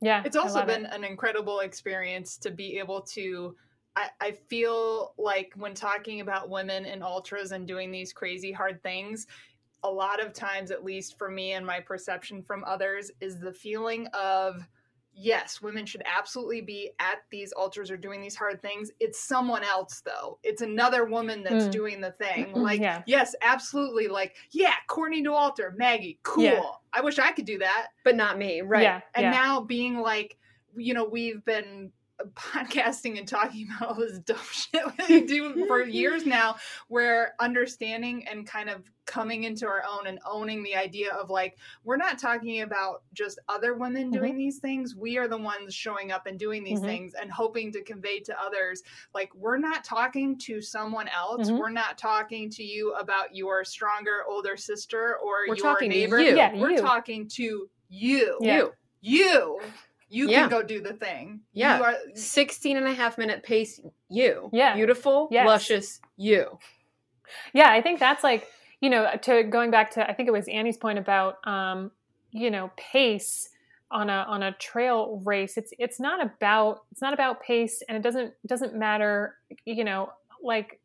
[SPEAKER 1] Yeah.
[SPEAKER 3] It's also
[SPEAKER 1] love it.
[SPEAKER 3] been an incredible experience to be able to. I, I feel like when talking about women in ultras and doing these crazy hard things, a lot of times, at least for me and my perception from others, is the feeling of yes, women should absolutely be at these ultras or doing these hard things. It's someone else, though. It's another woman that's
[SPEAKER 1] Mm.
[SPEAKER 3] doing the thing. Like,
[SPEAKER 1] Yeah.
[SPEAKER 3] yes, absolutely. Like, yeah, Courtney Dauwalter, Maggie, cool.
[SPEAKER 1] Yeah.
[SPEAKER 3] I wish I could do that
[SPEAKER 2] But not me, right?
[SPEAKER 1] Yeah.
[SPEAKER 3] and
[SPEAKER 1] yeah.
[SPEAKER 3] now being like you know we've been podcasting and talking about all this dumb shit we do for years now where understanding and kind of coming into our own and owning the idea of like we're not talking about just other women doing these things we are the ones showing up and doing these
[SPEAKER 1] Mhm.
[SPEAKER 3] things and hoping to convey to others like we're not talking to someone else
[SPEAKER 1] Mhm.
[SPEAKER 3] we're not talking to you about your stronger older sister or
[SPEAKER 2] We're
[SPEAKER 3] your
[SPEAKER 2] talking to
[SPEAKER 3] neighbor
[SPEAKER 2] you.
[SPEAKER 1] Yeah,
[SPEAKER 3] we're
[SPEAKER 1] you.
[SPEAKER 3] talking to you
[SPEAKER 1] Yeah.
[SPEAKER 2] You.
[SPEAKER 3] you you
[SPEAKER 2] Yeah.
[SPEAKER 3] can go do the thing
[SPEAKER 2] Yeah.
[SPEAKER 3] you are
[SPEAKER 2] 16 and a half minute pace, you.
[SPEAKER 1] Yeah.
[SPEAKER 2] Beautiful,
[SPEAKER 1] Yes.
[SPEAKER 2] luscious, you.
[SPEAKER 1] yeah i think that's like you know to going back to i think it was annie's point about um you know pace on a on a trail race it's it's not about it's not about pace and it doesn't doesn't matter you know like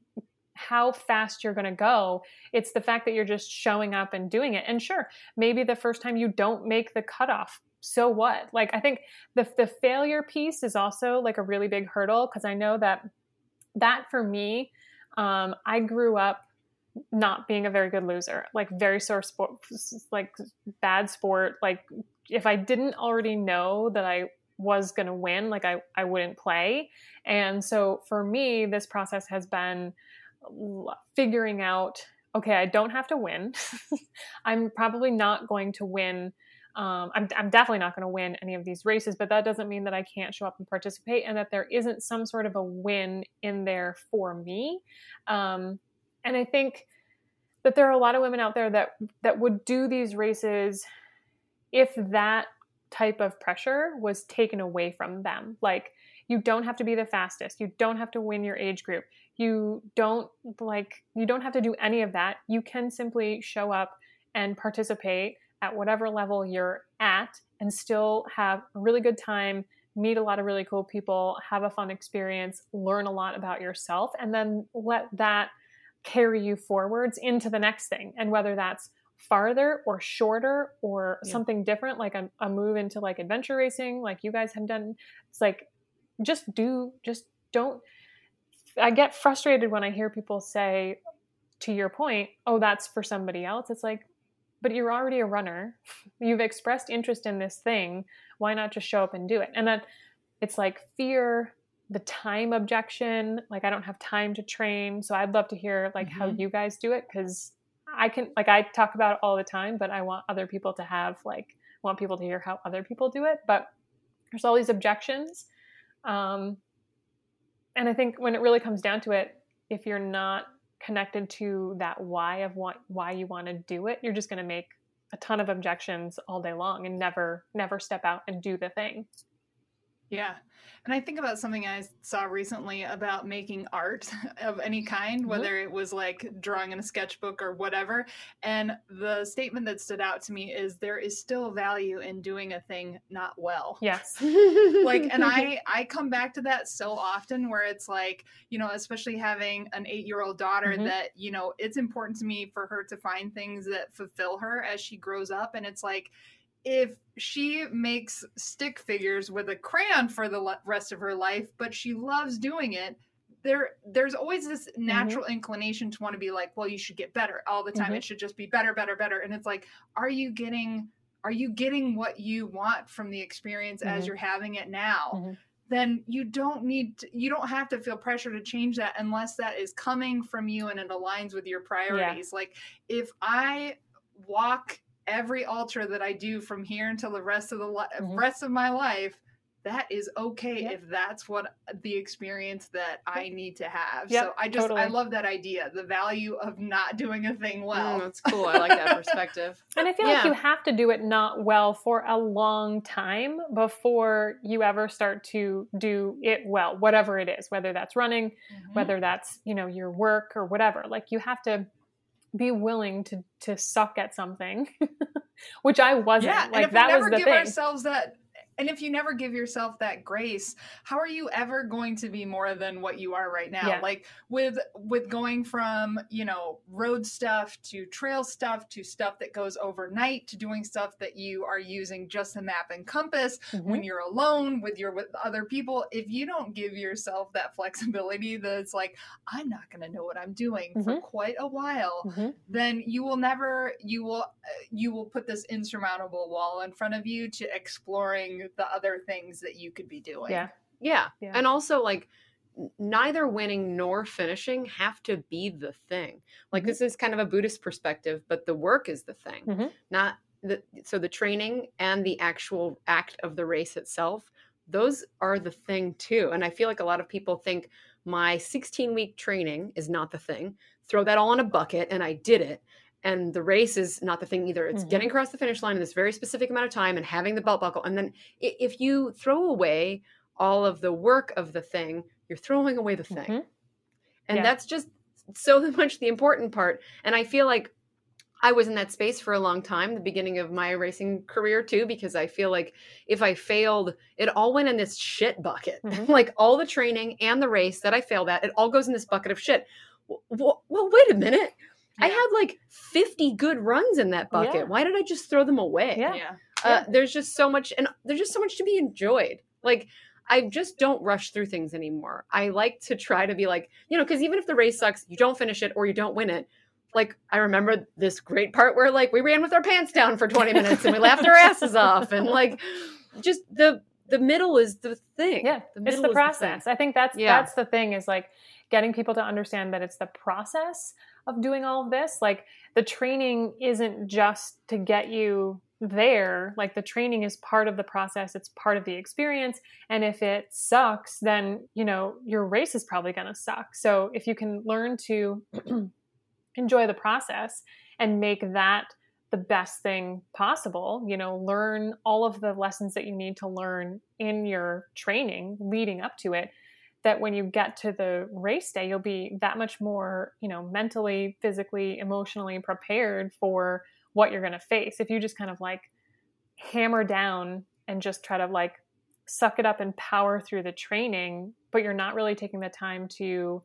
[SPEAKER 1] how fast you're going to go it's the fact that you're just showing up and doing it and sure maybe the first time you don't make the cutoff so what? Like i think the the failure piece is also like a really big hurdle because i know that that for me um, i grew up not being a very good loser like very sore sport like bad sport. Like if i didn't already know that i was going to win like I, I wouldn't play. And so for me this process has been figuring out okay i don't have to win. I'm probably not going to win um, I'm, I'm definitely not going to win any of these races but that doesn't mean that i can't show up and participate and that there isn't some sort of a win in there for me. Um, and i think that there are a lot of women out there that that would do these races if that type of pressure was taken away from them. Like you don't have to be the fastest. You don't have to win your age group. You don't like you don't have to do any of that. You can simply show up and participate at whatever level you're at and still have a really good time meet a lot of really cool people have a fun experience learn a lot about yourself and then let that carry you forwards into the next thing and whether that's farther or shorter or
[SPEAKER 2] Yeah.
[SPEAKER 1] something different, like a, a move into like adventure racing, like you guys have done. It's like just do, just don't. I get frustrated when I hear people say, to your point, oh, that's for somebody else. It's like, but you're already a runner. You've expressed interest in this thing. Why not just show up and do it? And that it's like fear, the time objection. Like I don't have time to train. So I'd love to hear like how
[SPEAKER 3] Mhm.
[SPEAKER 1] you guys do it because I can like I talk about it all the time, but I want other people to have like want people to hear how other people do it. But there's all these objections. Um, and I think when it really comes down to it, if you're not connected to that why of what why you want to do it, you're just going to make a ton of objections all day long and never never step out and do the thing.
[SPEAKER 3] Yeah. And I think about something I saw recently about making art of any kind, whether it was like drawing in a sketchbook or whatever. And the statement that stood out to me is there is still value in doing a thing not well.
[SPEAKER 1] Yes.
[SPEAKER 3] like and i i come back to that so often where it's like you know especially having an eight year old daughter
[SPEAKER 1] Mhm.
[SPEAKER 3] that you know it's important to me for her to find things that fulfill her as she grows up and it's like if she makes stick figures with a crayon for the rest of her life but she loves doing it there there's always this natural inclination to want to be like well you should get better all the time
[SPEAKER 1] Mhm.
[SPEAKER 3] it should just be better better better and it's like are you getting are you getting what you want from the experience as
[SPEAKER 1] Mhm.
[SPEAKER 3] you're having it now
[SPEAKER 1] Mhm.
[SPEAKER 3] then you don't need to, you don't have to feel pressure to change that unless that is coming from you and it aligns with your priorities like if i walk every ultra that i do from here until the rest of the li-
[SPEAKER 1] Mhm.
[SPEAKER 3] rest of my life that is okay
[SPEAKER 1] Yeah.
[SPEAKER 3] if that's what the experience that I need to have.
[SPEAKER 1] Yep,
[SPEAKER 3] so I just I love that idea, the value of not doing a thing well.
[SPEAKER 2] Mm, that's cool. I like that perspective.
[SPEAKER 1] And I feel like you have to do it not well for a long time before you ever start to do it well, whatever it is, whether that's running,
[SPEAKER 3] Mhm.
[SPEAKER 1] whether that's, you know, your work or whatever. Like you have to be willing to to suck at something, which I wasn't.
[SPEAKER 3] Yeah, and
[SPEAKER 1] like
[SPEAKER 3] if
[SPEAKER 1] that
[SPEAKER 3] we never
[SPEAKER 1] was the
[SPEAKER 3] give
[SPEAKER 1] thing.
[SPEAKER 3] ourselves that and if you never give yourself that grace, how are you ever going to be more than what you are right now?
[SPEAKER 1] Yeah.
[SPEAKER 3] Like with with going from, you know, road stuff to trail stuff to stuff that goes overnight to doing stuff that you are using just the map and compass
[SPEAKER 1] Mhm.
[SPEAKER 3] when you're alone with your with other people, if you don't give yourself that flexibility that it's like, I'm not going to know what I'm doing for
[SPEAKER 1] Mhm.
[SPEAKER 3] quite a while,
[SPEAKER 1] Mhm.
[SPEAKER 3] then you will never you will uh, you will put this insurmountable wall in front of you to exploring the other things that you could be doing.
[SPEAKER 1] Yeah.
[SPEAKER 2] Yeah.
[SPEAKER 1] Yeah.
[SPEAKER 2] And also like neither winning nor finishing have to be the thing. Like
[SPEAKER 1] Mhm.
[SPEAKER 2] this is kind of a Buddhist perspective, but the work is the thing.
[SPEAKER 1] Mhm.
[SPEAKER 2] Not the so the training and the actual act of the race itself, those are the thing too. And I feel like a lot of people think my 16 week training is not the thing. Throw that all in a bucket and I did it. And the race is not the thing either. It's
[SPEAKER 1] Mhm.
[SPEAKER 2] getting across the finish line in this very specific amount of time and having the belt buckle. And then if you throw away all of the work of the thing, you're throwing away the thing.
[SPEAKER 1] Mhm.
[SPEAKER 2] And
[SPEAKER 1] Yeah.
[SPEAKER 2] that's just so much the important part. And I feel like I was in that space for a long time, the beginning of my racing career too, because I feel like if I failed, it all went in this shit bucket.
[SPEAKER 1] Mhm.
[SPEAKER 2] like all the training and the race that I failed at, it all goes in this bucket of shit. Well, well wait a minute. I
[SPEAKER 3] Yeah.
[SPEAKER 2] had like 50 good runs in that bucket.
[SPEAKER 1] Yeah.
[SPEAKER 2] Why did I just throw them away?
[SPEAKER 1] Yeah.
[SPEAKER 3] Yeah.
[SPEAKER 2] uh, there's just so much and there's just so much to be enjoyed like i just don't rush through things anymore i like to try to be like you know because even if the race sucks you don't finish it or you don't win it like i remember this great part where like we ran with our pants down for 20 minutes and we laughed our asses off and like just the the middle is the thing
[SPEAKER 1] Yeah,
[SPEAKER 2] the
[SPEAKER 1] it's
[SPEAKER 2] middle
[SPEAKER 1] the
[SPEAKER 2] is
[SPEAKER 1] process. I think that's
[SPEAKER 2] Yeah.
[SPEAKER 1] that's the thing is like getting people to understand that it's the process of doing all of this. Like the training isn't just to get you there. Like the training is part of the process. It's part of the experience. And if it sucks, then you know your race is probably going to suck. So if you can learn to enjoy the process and make that the best thing possible you know learn all of the lessons that you need to learn in your training leading up to it that when you get to the race day you'll be that much more you know mentally physically emotionally prepared for what you're going to face if you just kind of like hammer down and just try to like suck it up and power through the training but you're not really taking the time to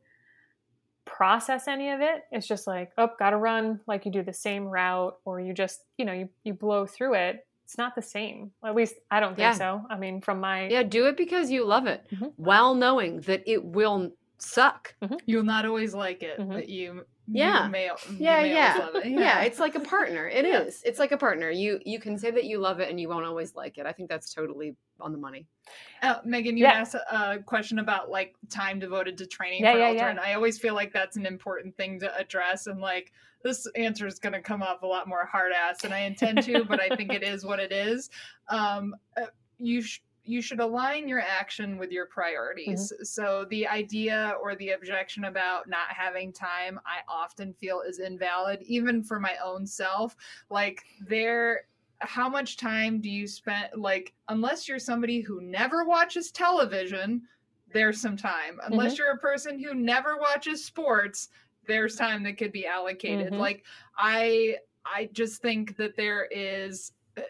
[SPEAKER 1] process any of it. It's just like, oh, gotta run. Like you do the same route, or you just, you know, you you blow through it. It's not the same. At least I don't think
[SPEAKER 2] Yeah.
[SPEAKER 1] so. I mean, from my
[SPEAKER 2] Yeah, do it because you love it,
[SPEAKER 1] Mhm.
[SPEAKER 2] while knowing that it will suck.
[SPEAKER 3] You'll not always like it,
[SPEAKER 1] Mhm.
[SPEAKER 3] but you,
[SPEAKER 2] Yeah.
[SPEAKER 3] you may, you
[SPEAKER 2] Yeah,
[SPEAKER 3] may
[SPEAKER 2] yeah.
[SPEAKER 3] it.
[SPEAKER 2] Yeah. it's like a partner. It is.
[SPEAKER 3] Yeah.
[SPEAKER 2] It's like a partner. You you can say that you love it and you won't always like it. I think that's totally on the money.
[SPEAKER 3] Uh, Megan, you
[SPEAKER 1] Yeah.
[SPEAKER 3] asked a question about like time devoted to training
[SPEAKER 1] Yeah,
[SPEAKER 3] for
[SPEAKER 1] yeah,
[SPEAKER 3] Ultra,
[SPEAKER 1] yeah.
[SPEAKER 3] and I always feel like that's an important thing to address. And like this answer is going to come off a lot more hard ass than I intend to, but I think it is what it is. Um, uh, you sh- you should align your action with your priorities.
[SPEAKER 1] Mm-hmm.
[SPEAKER 3] So the idea or the objection about not having time, I often feel is invalid, even for my own self. Like there how much time do you spend like unless you're somebody who never watches television there's some time unless
[SPEAKER 1] Mm-hmm.
[SPEAKER 3] you're a person who never watches sports there's time that could be allocated
[SPEAKER 1] Mhm.
[SPEAKER 3] like i i just think that there is uh,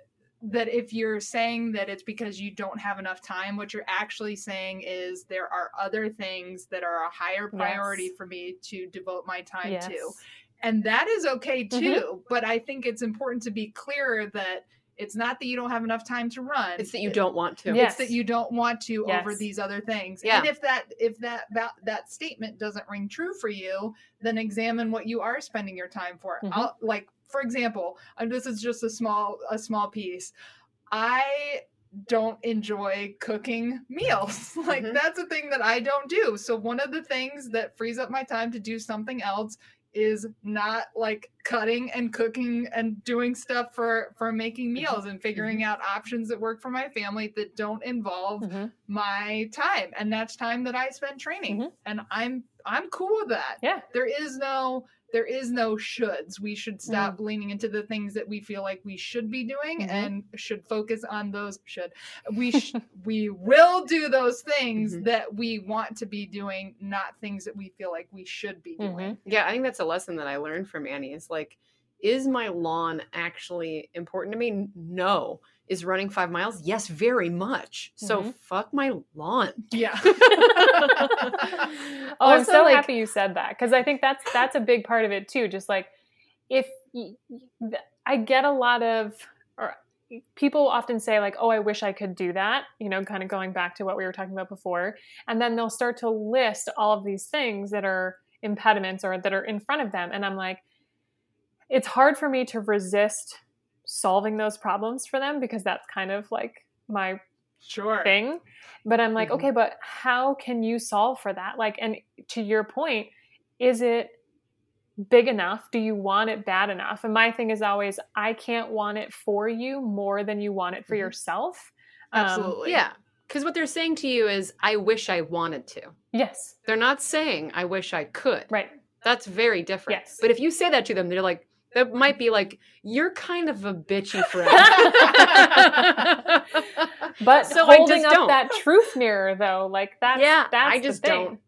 [SPEAKER 3] that if you're saying that it's because you don't have enough time what you're actually saying is there are other things that are a higher priority
[SPEAKER 1] Yes.
[SPEAKER 3] for me to devote my time
[SPEAKER 1] yes.
[SPEAKER 3] to and that is okay
[SPEAKER 1] Mhm.
[SPEAKER 3] too but i think it's important to be clear that it's not that you don't have enough time to run
[SPEAKER 2] It's that you
[SPEAKER 3] It-
[SPEAKER 2] don't want to.
[SPEAKER 1] Yeah.
[SPEAKER 3] it's that you don't want to over these other things
[SPEAKER 2] Yeah.
[SPEAKER 3] and if that if that, that that statement doesn't ring true for you then examine what you are spending your time for
[SPEAKER 1] Mhm.
[SPEAKER 3] I'll, like for example and this is just a small a small piece i don't enjoy cooking meals like
[SPEAKER 2] Mhm.
[SPEAKER 3] that's a thing that i don't do so one of the things that frees up my time to do something else is not like cutting and cooking and doing stuff for for making meals and figuring out options that work for my family that don't involve
[SPEAKER 1] Mhm.
[SPEAKER 3] my time and that's time that i spend training
[SPEAKER 1] Mhm.
[SPEAKER 3] and i'm i'm cool with that
[SPEAKER 1] Yeah.
[SPEAKER 3] there is no there is no shoulds we should
[SPEAKER 1] Mm.
[SPEAKER 3] stop leaning into the things that we feel like we should be doing
[SPEAKER 1] Mhm.
[SPEAKER 3] and should focus on those should we sh- we will do those things
[SPEAKER 2] Mhm.
[SPEAKER 3] that we want to be doing not things that we feel like we should be doing
[SPEAKER 1] Mhm.
[SPEAKER 2] Yeah, I think that's a lesson that I learned from Annie. Is like, is my lawn actually important to me? No. Is running five miles? Yes, very much. So
[SPEAKER 1] Mhm.
[SPEAKER 2] fuck my lawn.
[SPEAKER 3] yeah
[SPEAKER 1] oh, I'm so
[SPEAKER 2] like-
[SPEAKER 1] happy you said that because I think that's that's a big part of it too. Just like if I get a lot of or people often say like, "Oh, I wish I could do that," you know, kind of going back to what we were talking about before, and then they'll start to list all of these things that are impediments or that are in front of them, and I'm like, it's hard for me to resist solving those problems for them because that's kind of like my
[SPEAKER 3] sure
[SPEAKER 1] thing. But I'm like,
[SPEAKER 2] Mhm.
[SPEAKER 1] okay, but how can you solve for that? Like, and to your point, is it big enough? Do you want it bad enough? And my thing is always, I can't want it for you more than you want it for
[SPEAKER 2] Mhm.
[SPEAKER 1] yourself. Um,
[SPEAKER 3] absolutely
[SPEAKER 2] Yeah. Because what they're saying to you is, I wish I wanted to.
[SPEAKER 1] yes.
[SPEAKER 2] They're not saying, I wish I could.
[SPEAKER 1] Right.
[SPEAKER 2] That's very different.
[SPEAKER 1] Yes.
[SPEAKER 2] But if you say that to them, they're like, that might be like, you're kind of a bitchy friend.
[SPEAKER 1] But
[SPEAKER 2] So I
[SPEAKER 1] holding
[SPEAKER 2] just
[SPEAKER 1] up
[SPEAKER 2] don't.
[SPEAKER 1] that truth mirror, though, like that's
[SPEAKER 2] yeah,
[SPEAKER 1] that's
[SPEAKER 2] I
[SPEAKER 1] the
[SPEAKER 2] just
[SPEAKER 1] thing.
[SPEAKER 2] don't.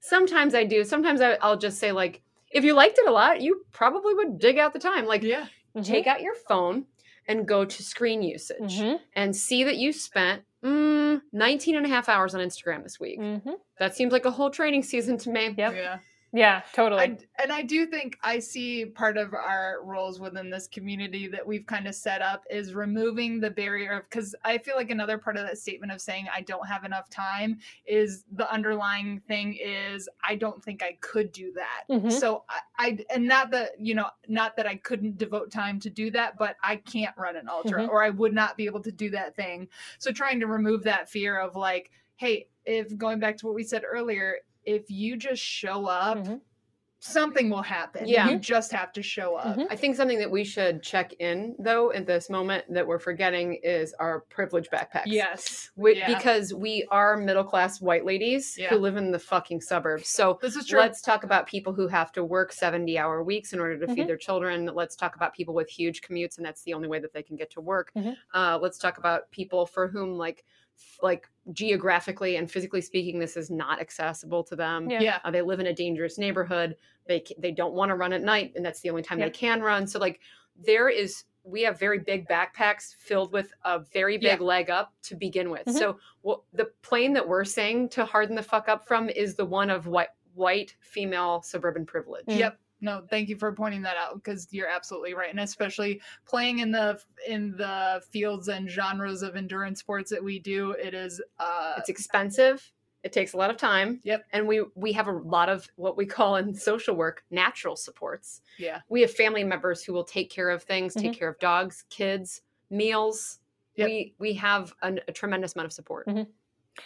[SPEAKER 2] Sometimes I do. Sometimes I, I'll just say like, if you liked it a lot, you probably would dig out the time. Like,
[SPEAKER 3] yeah
[SPEAKER 2] take out your phone and go to screen usage
[SPEAKER 1] Mhm.
[SPEAKER 2] and see that you spent mm, 19 and a half hours on Instagram this week.
[SPEAKER 1] Mhm.
[SPEAKER 2] That seems like a whole training season to me.
[SPEAKER 1] Yep.
[SPEAKER 3] yeah
[SPEAKER 1] Yeah, totally.
[SPEAKER 3] I, and I do think I see part of our roles within this community that we've kind of set up is removing the barrier of because I feel like another part of that statement of saying I don't have enough time is the underlying thing is I don't think I could do that.
[SPEAKER 1] Mhm.
[SPEAKER 3] So I, I and not that you know not that I couldn't devote time to do that, but I can't run an ultra
[SPEAKER 1] Mhm.
[SPEAKER 3] or I would not be able to do that thing. So trying to remove that fear of like, hey, if going back to what we said earlier, if you just show up
[SPEAKER 1] Mhm.
[SPEAKER 3] something will happen.
[SPEAKER 2] Yeah.
[SPEAKER 3] You just have to show up.
[SPEAKER 1] Mhm.
[SPEAKER 2] I think something that we should check in though at this moment that we're forgetting is our privilege backpacks.
[SPEAKER 3] Yes.
[SPEAKER 2] We,
[SPEAKER 3] Yeah.
[SPEAKER 2] Because we are middle class white ladies
[SPEAKER 3] Yeah.
[SPEAKER 2] who live in the fucking suburbs. So
[SPEAKER 3] This is true.
[SPEAKER 2] let's talk about people who have to work 70 hour weeks in order to
[SPEAKER 1] Mhm.
[SPEAKER 2] feed their children. Let's talk about people with huge commutes and that's the only way that they can get to work.
[SPEAKER 1] Mhm.
[SPEAKER 2] Uh, let's talk about people for whom like f- like geographically and physically speaking this is not accessible to them.
[SPEAKER 1] Yeah.
[SPEAKER 3] yeah.
[SPEAKER 2] Uh, they live in a dangerous neighborhood. They they don't want to run at night, and that's the only time
[SPEAKER 1] Yeah.
[SPEAKER 2] they can run. So like there is, we have very big backpacks filled with a very big leg up to begin with.
[SPEAKER 1] Mhm.
[SPEAKER 2] So what the plane that we're saying to harden the fuck up from is the one of white white female suburban privilege.
[SPEAKER 1] Mm.
[SPEAKER 3] Yep. No, thank you for pointing that out because you're absolutely right, and especially playing in the in the fields and genres of endurance sports that we do, it is uh,
[SPEAKER 2] It's expensive. It takes a lot of time.
[SPEAKER 3] Yep.
[SPEAKER 2] And we we have a lot of what we call in social work natural supports.
[SPEAKER 3] yeah,
[SPEAKER 2] We have family members who will take care of things, take
[SPEAKER 1] Mhm.
[SPEAKER 2] care of dogs, kids, meals.
[SPEAKER 3] Yep.
[SPEAKER 2] We we have an, a tremendous amount of support.
[SPEAKER 1] Mhm.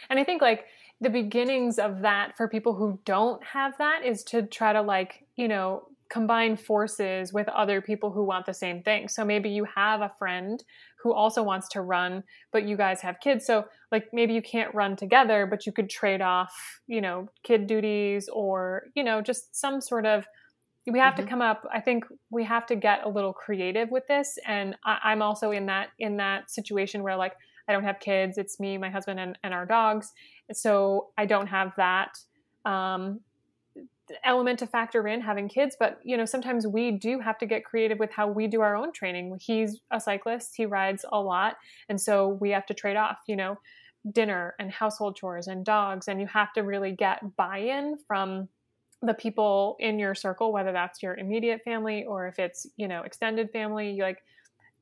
[SPEAKER 1] And I think like the beginnings of that for people who don't have that is to try to like, you know, combine forces with other people who want the same thing. So maybe you have a friend who also wants to run, but you guys have kids. So like maybe you can't run together, but you could trade off, you know, kid duties or, you know, just some sort of we have
[SPEAKER 2] Mhm.
[SPEAKER 1] to come up i think we have to get a little creative with this and I, i'm also in that in that situation where like i don't have kids. It's me my husband and, and our dogs. So i don't have that um, element to factor in having kids. But you know sometimes we do have to get creative with how we do our own training. He's a cyclist. He rides a lot. And so we have to trade off you know dinner and household chores and dogs. And you have to really get buy-in from the people in your circle whether that's your immediate family or if it's you know extended family. Like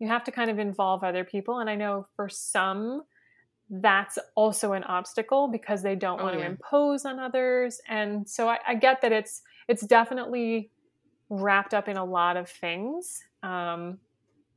[SPEAKER 1] you have to kind of involve other people and i know for some that's also an obstacle because they don't
[SPEAKER 2] Oh,
[SPEAKER 1] want to impose on others and so I, I get that it's it's definitely wrapped up in a lot of things um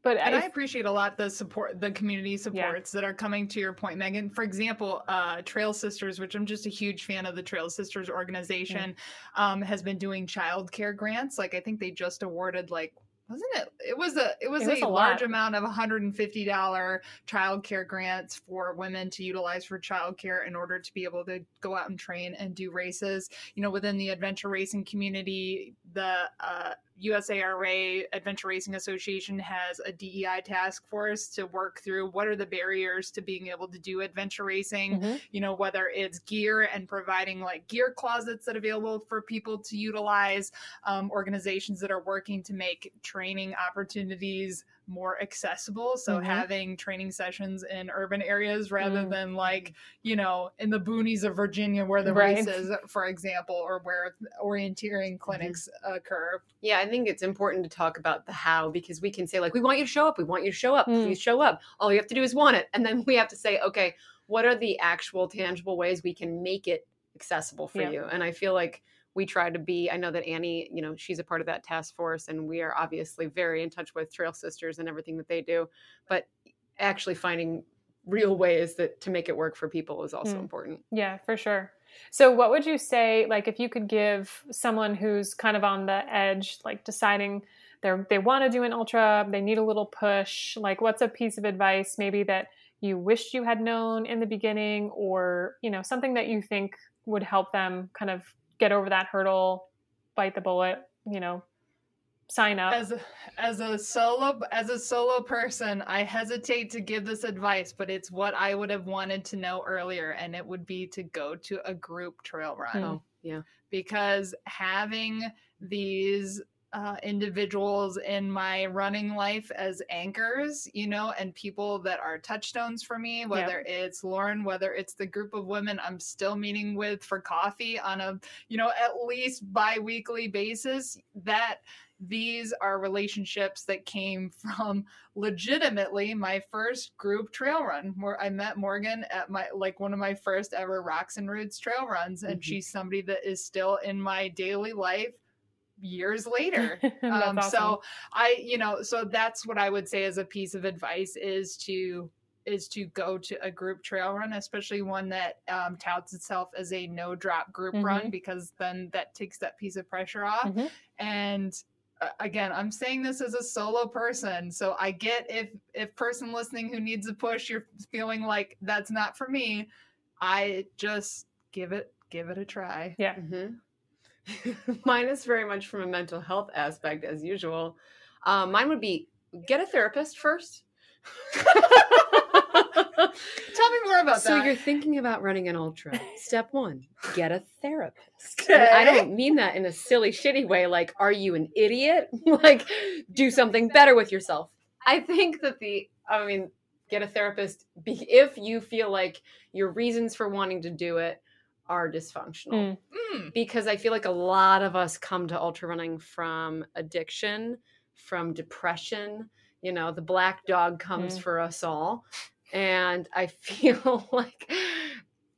[SPEAKER 1] but
[SPEAKER 3] and
[SPEAKER 1] I,
[SPEAKER 3] I appreciate a lot the support, the community supports that are coming to your point, Megan. For example, uh, Trail Sisters, which I'm just a huge fan of the Trail Sisters organization, um, has been doing childcare grants. Like I think they just awarded like wasn't it? It was a it was,
[SPEAKER 1] It was
[SPEAKER 3] a,
[SPEAKER 1] a
[SPEAKER 3] large amount of $150 childcare grants for women to utilize for childcare in order to be able to go out and train and do races. You know, within the adventure racing community, the uh, USARA Adventure Racing Association has a DEI task force to work through what are the barriers to being able to do adventure racing
[SPEAKER 1] Mhm.
[SPEAKER 3] you know whether it's gear and providing like gear closets that are available for people to utilize um, organizations that are working to make training opportunities more accessible so
[SPEAKER 1] Mhm.
[SPEAKER 3] having training sessions in urban areas rather
[SPEAKER 1] Mm.
[SPEAKER 3] than like you know in the boonies of virginia where the
[SPEAKER 1] Right.
[SPEAKER 3] races for example or where orienteering clinics occur
[SPEAKER 2] Yeah, I think it's important to talk about the how because we can say like we want you to show up, we want you to show up,
[SPEAKER 1] Mm.
[SPEAKER 2] please show up. All you have to do is want it, and then we have to say, okay, what are the actual tangible ways we can make it accessible for
[SPEAKER 1] Yeah.
[SPEAKER 2] you? And I feel like we try to be. I know that Annie, you know, she's a part of that task force, and we are obviously very in touch with Trail Sisters and everything that they do. But actually finding real ways that to make it work for people is also
[SPEAKER 1] Mm.
[SPEAKER 2] important.
[SPEAKER 1] Yeah, for sure. So, what would you say, like, if you could give someone who's kind of on the edge, like deciding they they want to do an ultra, they need a little push, like, what's a piece of advice maybe that you wished you had known in the beginning, or you know, something that you think would help them kind of get over that hurdle, bite the bullet, you know, sign up?
[SPEAKER 3] as a, as a solo as a solo person i hesitate to give this advice but it's what i would have wanted to know earlier and it would be to go to a group trail run.
[SPEAKER 2] Oh, yeah.
[SPEAKER 3] because having these uh, individuals in my running life as anchors, you know, and people that are touchstones for me, whether it's Lauren, whether it's the group of women I'm still meeting with for coffee on a, you know, at least bi weekly basis, that these are relationships that came from legitimately my first group trail run where I met Morgan at my like one of my first ever Rocks and Roots trail runs and
[SPEAKER 2] Mhm.
[SPEAKER 3] she's somebody that is still in my daily life years later.
[SPEAKER 1] That's
[SPEAKER 3] um
[SPEAKER 1] awesome.
[SPEAKER 3] so I you know so that's what I would say as a piece of advice is to is to go to a group trail run, especially one that um, touts itself as a no drop group run, because then that takes that piece of pressure off.
[SPEAKER 1] Mhm.
[SPEAKER 3] And uh, again, I'm saying this as a solo person, so I get if if person listening who needs a push, you're feeling like that's not for me. I just give it give it a try.
[SPEAKER 1] yeah.
[SPEAKER 2] hmm mine is very much from a mental health aspect, as usual. Um, mine would be get a therapist first.
[SPEAKER 3] Tell me more about
[SPEAKER 2] so
[SPEAKER 3] that.
[SPEAKER 2] So you're thinking about running an ultra. Step one, get a therapist. And I don't mean that in a silly, shitty way. Like, are you an idiot? like, do something better with yourself. I think that the, I mean, get a therapist if you feel like your reasons for wanting to do it are dysfunctional
[SPEAKER 1] Mm.
[SPEAKER 3] Mm.
[SPEAKER 2] because I feel like a lot of us come to ultra running from addiction, from depression. You know, the black dog comes
[SPEAKER 1] Mm.
[SPEAKER 2] for us all. And I feel like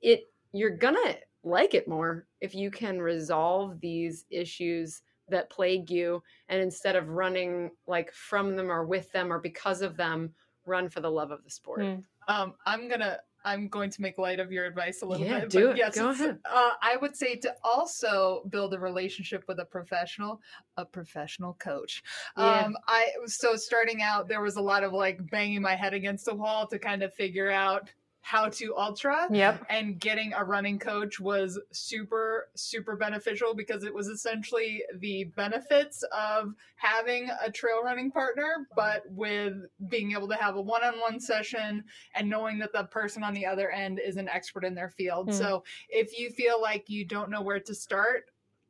[SPEAKER 2] it you're gonna like it more if you can resolve these issues that plague you and instead of running like from them or with them or because of them, run for the love of the sport.
[SPEAKER 1] Mm.
[SPEAKER 3] Um, I'm gonna I'm going to make light of your advice a little
[SPEAKER 2] Yeah,
[SPEAKER 3] bit.
[SPEAKER 2] do
[SPEAKER 3] but
[SPEAKER 2] it.
[SPEAKER 3] Yes,
[SPEAKER 2] Go ahead.
[SPEAKER 3] Uh, I would say to also build a relationship with a professional, a professional coach.
[SPEAKER 2] Yeah.
[SPEAKER 3] Um, I so starting out, there was a lot of like banging my head against the wall to kind of figure out how to ultra
[SPEAKER 1] Yep.
[SPEAKER 3] and getting a running coach was super super beneficial because it was essentially the benefits of having a trail running partner but with being able to have a one-on-one session and knowing that the person on the other end is an expert in their field
[SPEAKER 1] Hmm.
[SPEAKER 3] so if you feel like you don't know where to start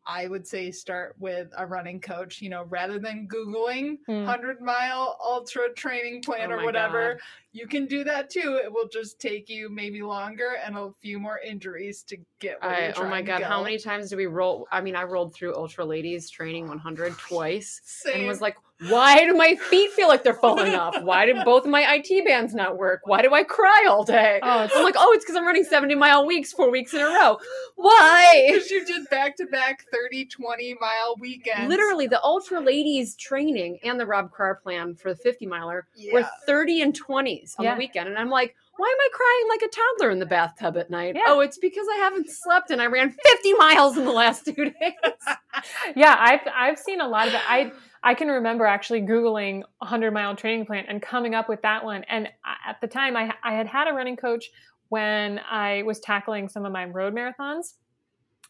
[SPEAKER 3] I would say start with a running coach, you know, rather than Googling
[SPEAKER 1] Hmm.
[SPEAKER 3] 100 mile ultra training plan
[SPEAKER 2] Oh
[SPEAKER 3] or whatever
[SPEAKER 2] God.
[SPEAKER 3] you can do that too. It will just take you maybe longer and a few more injuries to get where
[SPEAKER 2] I, oh my god, how many times do we roll? I mean, I rolled through Ultra Ladies training 100 twice
[SPEAKER 3] Same.
[SPEAKER 2] and was like, why do my feet feel like they're falling off? Why did both of my IT bands not work? Why do I cry all day?
[SPEAKER 1] Oh,
[SPEAKER 2] I'm like, oh, it's because I'm running 70 mile weeks four weeks in a row. Why?
[SPEAKER 3] because you did back to back 30, 20 mile weekends.
[SPEAKER 2] Literally, the Ultra Ladies training and the Rob Carr plan for the 50 miler were
[SPEAKER 3] Yeah.
[SPEAKER 2] 30 and 20s on
[SPEAKER 1] Yeah.
[SPEAKER 2] the weekend. And I'm like, why am I crying like a toddler in the bathtub at night?
[SPEAKER 1] Yeah.
[SPEAKER 2] Oh, it's because I haven't slept and I ran 50 miles in the last two days.
[SPEAKER 1] yeah i've i've seen a lot of it i i can remember actually googling 100 mile training plan and coming up with that one. And at the time i i had had a running coach when i was tackling some of my road marathons.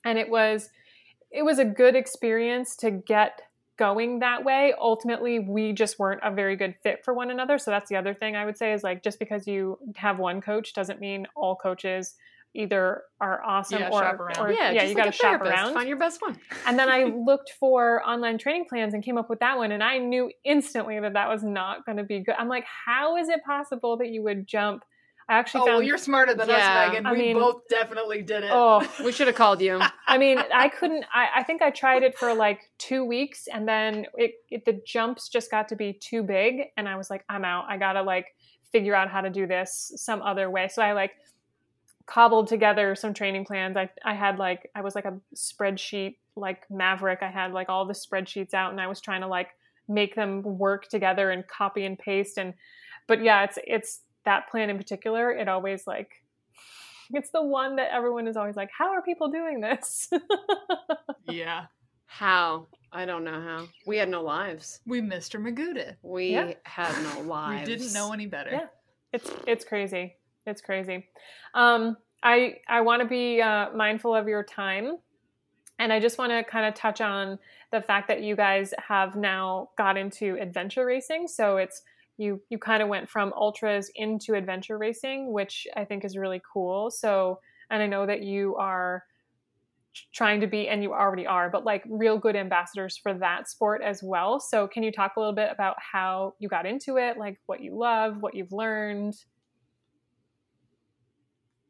[SPEAKER 1] And it was it was a good experience to get going that way. Ultimately we just weren't a very good fit for one another. So that's the other thing i would say is like just because you have one coach doesn't mean all coaches either are awesome
[SPEAKER 3] Yeah,
[SPEAKER 1] or,
[SPEAKER 3] shop around.
[SPEAKER 1] or
[SPEAKER 2] yeah,
[SPEAKER 1] yeah
[SPEAKER 2] just
[SPEAKER 1] you
[SPEAKER 2] like
[SPEAKER 1] got to shop around
[SPEAKER 2] Find your best one.
[SPEAKER 1] and then I looked for online training plans and came up with that one. And I knew instantly that that was not going to be good. I'm like, how is it possible that you would jump? I actually
[SPEAKER 3] Oh, well, you're smarter than
[SPEAKER 2] Yeah.
[SPEAKER 3] us, Megan.
[SPEAKER 1] I
[SPEAKER 3] we
[SPEAKER 1] mean-
[SPEAKER 3] both definitely did it.
[SPEAKER 1] oh,
[SPEAKER 2] We should have called you.
[SPEAKER 1] I mean, I couldn't. I, I think I tried it for like two weeks, and then it, it the jumps just got to be too big, and I was like, I'm out. I gotta like figure out how to do this some other way. So I like cobbled together some training plans. I I had like I was like a spreadsheet like maverick. I had like all the spreadsheets out, and I was trying to like make them work together and copy and paste. And but yeah, it's it's that plan in particular. It always like it's the one that everyone is always like, how are people doing this?
[SPEAKER 3] yeah.
[SPEAKER 2] How? I don't know how. We had no lives.
[SPEAKER 3] We Mr. Magooda.
[SPEAKER 2] We
[SPEAKER 1] Yeah.
[SPEAKER 2] had no lives.
[SPEAKER 3] We didn't know any better.
[SPEAKER 1] Yeah. it's it's crazy. It's crazy. Um, I I want to be uh, mindful of your time, and I just want to kind of touch on the fact that you guys have now got into adventure racing. So it's you you kind of went from ultras into adventure racing, which I think is really cool. So and I know that you are trying to be and you already are but like real good ambassadors for that sport as well so can you talk a little bit about how you got into it like what you love what you've learned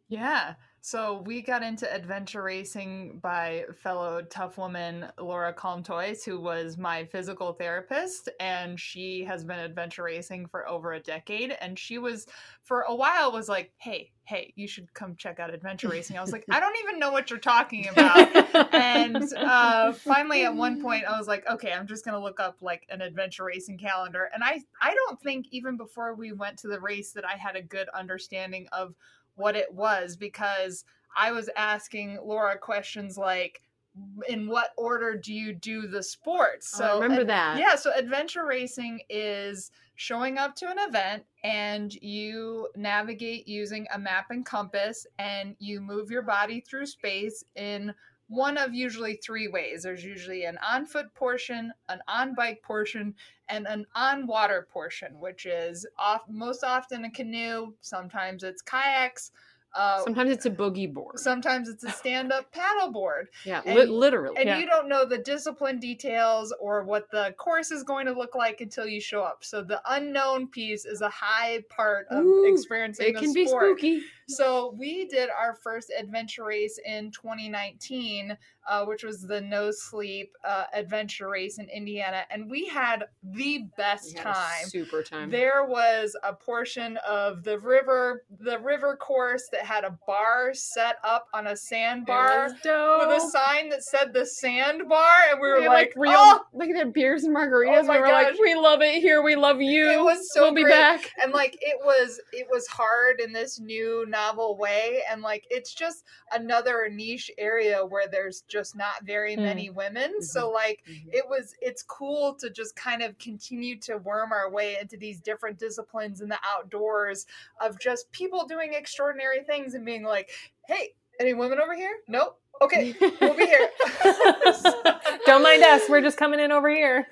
[SPEAKER 3] Yeah. So we got into adventure racing by fellow tough woman Laura Calmtois, who was my physical therapist, and she has been adventure racing for over a decade. And she was, for a while, was like, "Hey, hey, you should come check out adventure racing." I was like, "I don't even know what you're talking about." and uh, finally, at one point, I was like, "Okay, I'm just gonna look up like an adventure racing calendar." And I, I don't think even before we went to the race that I had a good understanding of what it was because I was asking Laura questions like, in what order do you do the sports?
[SPEAKER 2] Oh, so Oh, remember
[SPEAKER 3] ad-
[SPEAKER 2] that.
[SPEAKER 3] Yeah, so adventure racing is showing up to an event and you navigate using a map and compass and you move your body through space in one of usually three ways. There's usually an on foot portion, an on bike portion, and an on water portion, which is off most often a canoe. Sometimes it's kayaks. Uh,
[SPEAKER 2] Sometimes it's a boogie board.
[SPEAKER 3] sometimes it's a stand-up paddleboard,
[SPEAKER 2] yeah,
[SPEAKER 3] and-
[SPEAKER 2] li- literally.
[SPEAKER 3] and
[SPEAKER 1] Yeah.
[SPEAKER 3] you don't know the discipline details or what the course is going to look like until you show up. So the unknown piece is a high part of
[SPEAKER 2] Ooh,
[SPEAKER 3] experiencing
[SPEAKER 2] it can be spooky.
[SPEAKER 3] So we did our first adventure race in 2019, uh, which was the No Sleep uh, adventure race in Indiana, and we had the best
[SPEAKER 2] had
[SPEAKER 3] time.
[SPEAKER 2] Super time.
[SPEAKER 3] There was a portion of the river, the river course that had a bar set up on a sandbar
[SPEAKER 2] It was dope.
[SPEAKER 3] with a sign that said the sandbar, and we were
[SPEAKER 2] We
[SPEAKER 3] like,
[SPEAKER 2] real,
[SPEAKER 3] oh,
[SPEAKER 2] like they had beers and margaritas.
[SPEAKER 3] Oh my
[SPEAKER 2] we were
[SPEAKER 3] gosh.
[SPEAKER 2] like, we love it here. We love you.
[SPEAKER 3] It was so
[SPEAKER 2] We'll be back.
[SPEAKER 3] and like it was it was hard in this new novel way and like it's just another niche area where there's just not very
[SPEAKER 1] Mm.
[SPEAKER 3] many women
[SPEAKER 2] Mm-hmm.
[SPEAKER 3] so like it was it's cool to just kind of continue to worm our way into these different disciplines in the outdoors of just people doing extraordinary things and being like hey any women over here nope okay we'll be here
[SPEAKER 1] Don't mind us. We're just coming in over here.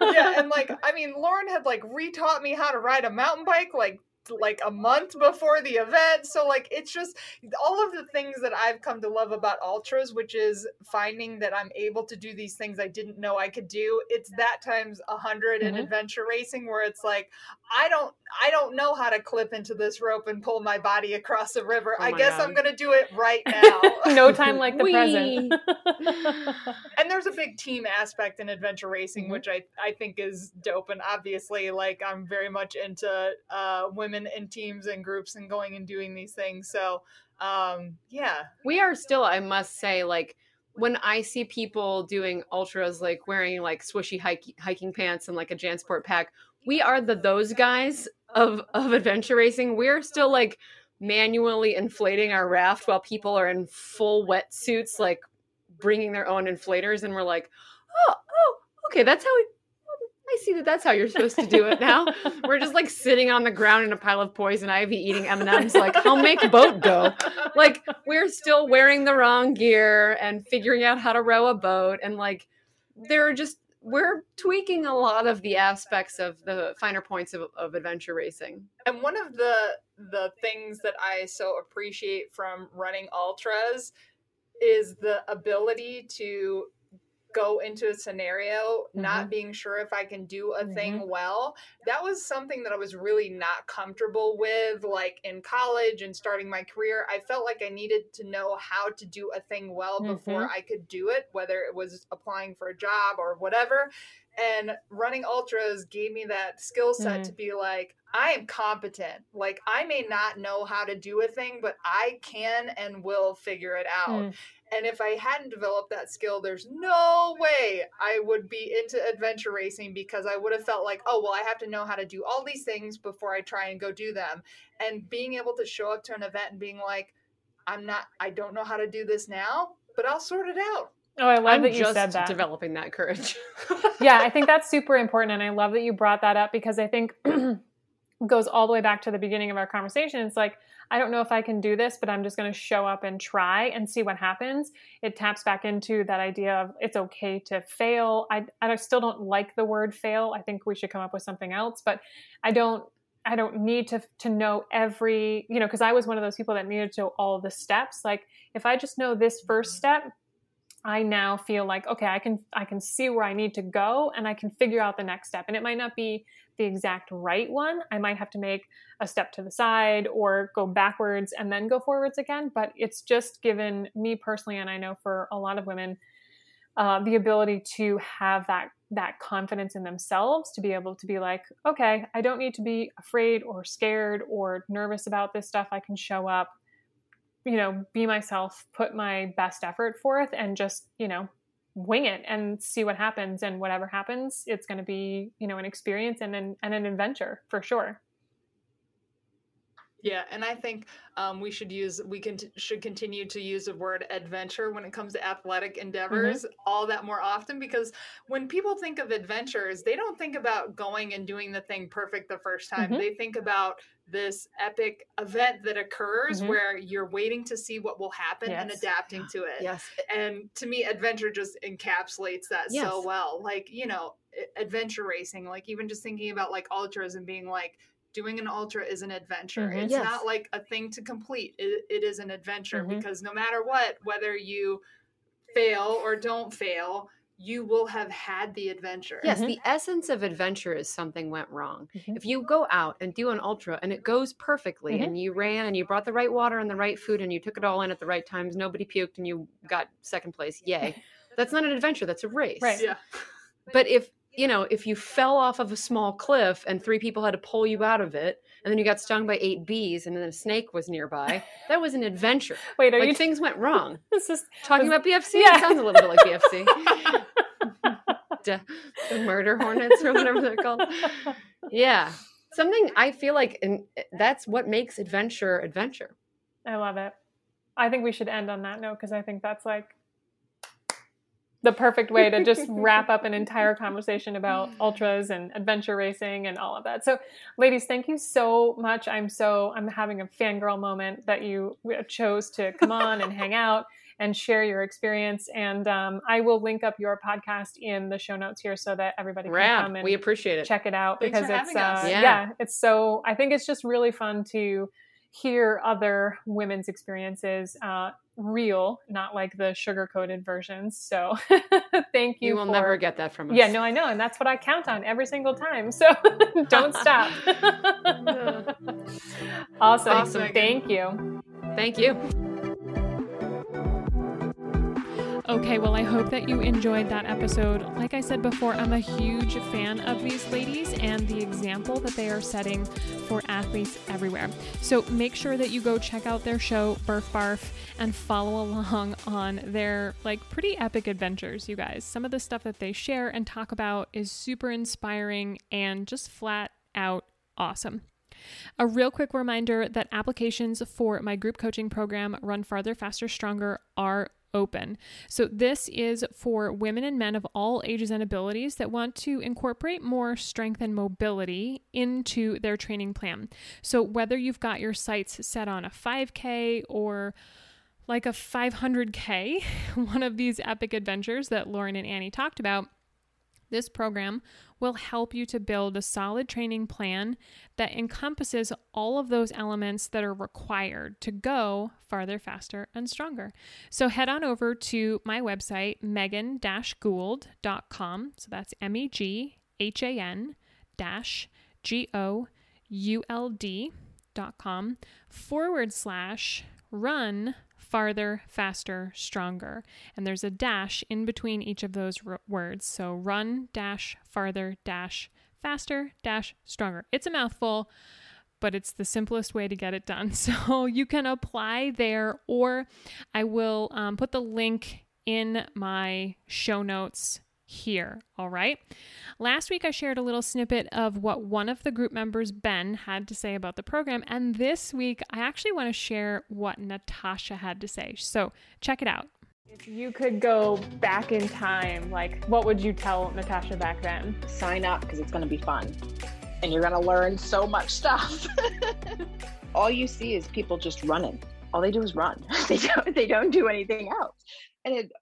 [SPEAKER 3] yeah, and like I mean, Lauren had like retaught me how to ride a mountain bike like like a month before the event. So like it's just all of the things that I've come to love about ultras, which is finding that I'm able to do these things I didn't know I could do. It's that times a 100 in
[SPEAKER 1] Mhm.
[SPEAKER 3] adventure racing where it's like I don't I don't know how to clip into this rope and pull my body across a river.
[SPEAKER 2] Oh
[SPEAKER 3] I guess
[SPEAKER 2] God.
[SPEAKER 3] I'm going to do it right now.
[SPEAKER 1] no time like the present.
[SPEAKER 3] and there's a big team aspect in adventure racing
[SPEAKER 1] Mhm.
[SPEAKER 3] which I, I think is dope and obviously like i'm very much into uh, women in teams and groups and going and doing these things. So um, yeah.
[SPEAKER 2] We are still i must say like when i see people doing ultras like wearing like swishy hike- hiking pants and like a jansport pack we are the those guys of of adventure racing. We're still like manually inflating our raft while people are in full wetsuits like bringing their own inflators and we're like oh oh okay that's how we I see that that's how you're supposed to do it now. We're just like sitting on the ground in a pile of poison ivy eating M&Ms like how make a boat go like we're still wearing the wrong gear and figuring out how to row a boat and like they're just we're tweaking a lot of the aspects of the finer points of, of adventure racing
[SPEAKER 3] and one of the the things that i so appreciate from running ultras is the ability to go into a scenario not mm-hmm. being sure if I can do a thing mm-hmm. well. That was something that I was really not comfortable with like in college and starting my career. I felt like I needed to know how to do a thing well before mm-hmm. I could do it, whether it was applying for a job or whatever. And running ultras gave me that skill set to mm. be like, I am competent. Like, I may not know how to do a thing, but I can and will figure it out.
[SPEAKER 1] Mm.
[SPEAKER 3] And if I hadn't developed that skill, there's no way I would be into adventure racing because I would have felt like, oh, well, I have to know how to do all these things before I try and go do them. And being able to show up to an event and being like, I'm not, I don't know how to do this now, but I'll sort it out.
[SPEAKER 1] Oh, I love
[SPEAKER 2] i'm
[SPEAKER 1] that you
[SPEAKER 2] just
[SPEAKER 1] said that.
[SPEAKER 2] developing that courage
[SPEAKER 1] yeah, I think that's super important. And I love that you brought that up because I think goes all the way back to the beginning of our conversation. It's like, I don't know if I can do this, but I'm just going to show up and try and see what happens. It taps back into that idea of it's okay to fail. I, I still don't like the word fail. I think we should come up with something else, but I don't. I don't need to to know every, you know, because I was one of those people that needed to know all the steps. Like if I just know this first step, I now feel like okay, I can I can see where I need to go and I can figure out the next step. And it might not be the exact right one. I might have to make a step to the side or go backwards and then go forwards again. But it's just given me personally, and I know for a lot of women, uh, the ability to have that that confidence in themselves to be able to be like, okay, I don't need to be afraid or scared or nervous about this stuff. I can show up, you know, be myself, put my best effort forth, and just you know wing it and see what happens and whatever happens it's going to be you know an experience and an, and an adventure for sure
[SPEAKER 3] Yeah, and I think um, we should use we can should continue to use the word adventure when it comes to athletic endeavors all that more often because when people think of adventures, they don't think about going and doing the thing perfect the first time.
[SPEAKER 1] Mhm.
[SPEAKER 3] They think about this epic event that occurs
[SPEAKER 1] Mhm.
[SPEAKER 3] where you're waiting to see what will happen and adapting to it.
[SPEAKER 2] yes
[SPEAKER 3] And to me, adventure just encapsulates that so well. Like, you know, adventure racing, like even just thinking about like ultras and being like, doing an ultra is an adventure.
[SPEAKER 5] Mhm.
[SPEAKER 3] It's
[SPEAKER 2] Yes.
[SPEAKER 3] not like a thing to complete. It, it is an adventure
[SPEAKER 5] Mhm.
[SPEAKER 3] because no matter what, whether you fail or don't fail, you will have had the adventure.
[SPEAKER 2] Yes,
[SPEAKER 5] Mhm.
[SPEAKER 2] the essence of adventure is something went wrong.
[SPEAKER 5] Mhm.
[SPEAKER 2] If you go out and do an ultra and it goes perfectly
[SPEAKER 5] Mhm.
[SPEAKER 2] and you ran and you brought the right water and the right food and you took it all in at the right times, nobody puked and you got second place, yay. That's not an adventure, that's a race.
[SPEAKER 5] Right.
[SPEAKER 3] Yeah.
[SPEAKER 2] But if, you know, if you fell off of a small cliff and three people had to pull you out of it and then you got stung by eight bees and then a snake was nearby, that was an adventure.
[SPEAKER 5] Wait, are
[SPEAKER 2] like
[SPEAKER 5] you
[SPEAKER 2] things went wrong.
[SPEAKER 5] this is
[SPEAKER 2] Talking
[SPEAKER 5] was-
[SPEAKER 2] about BFC,
[SPEAKER 5] Yeah.
[SPEAKER 2] it sounds a little bit like BFC. the, the murder hornets or whatever they're called. Yeah. Something I feel like and eh, that's what makes adventure adventure.
[SPEAKER 5] I love it. I think we should end on that note because I think that's like the perfect way to just wrap up an entire conversation about ultras and adventure racing and all of that. So, ladies, thank you so much. I'm so I'm having a fangirl moment that you chose to come on and hang out and share your experience. And um, I will link up your podcast in the show notes here so that everybody can come and
[SPEAKER 2] We appreciate it.
[SPEAKER 5] check it out
[SPEAKER 3] Thanks
[SPEAKER 5] because it's uh,
[SPEAKER 2] Yeah.
[SPEAKER 5] yeah. it's so I think it's just really fun to hear other women's experiences uh, real, not like the sugar coated versions. So thank you.
[SPEAKER 2] You will
[SPEAKER 5] for-
[SPEAKER 2] never get that from us.
[SPEAKER 5] Yeah, no, I know, and that's what I count on every single time. So don't stop. awesome.
[SPEAKER 2] Awesome.
[SPEAKER 5] Thank you.
[SPEAKER 2] Thank you.
[SPEAKER 1] Okay, well, I hope that you enjoyed that episode. Like I said before, I'm a huge fan of these ladies and the example that they are setting for athletes everywhere. So make sure that you go check out their show, Burf Barf, and follow along on their like pretty epic adventures, you guys. Some of the stuff that they share and talk about is super inspiring and just flat out awesome. A real quick reminder that applications for my group coaching program, Run Farther, Faster, Stronger, are open. So, this is for women and men of all ages and abilities that want to incorporate more strength and mobility into their training plan. So, whether you've got your sights set on a 5K or like a 500K, one of these epic adventures that Lauren and Annie talked about, this program will help you to build a solid training plan that encompasses all of those elements that are required to go farther, faster, and stronger. So head on over to my website, meghan gould.com. So that's M E G H A N G O U L D.com forward slash run farther, faster, stronger. And there's a dash in between each of those r- words. So run dash farther dash faster dash stronger. It's a mouthful, but it's the simplest way to get it done. So you can apply there, or I will um, put the link in my show notes here. All right. Last week, I shared a little snippet of what one of the group members, Ben, had to say about the program. And this week, I actually want to share what Natasha had to say. So check it out.
[SPEAKER 5] If you could go back in time, like what would you tell Natasha back then?
[SPEAKER 6] sign up because it's going to be fun and you're going to learn so much stuff. All you see is people just running. All they do is run. they don't they don't do anything else. And it, it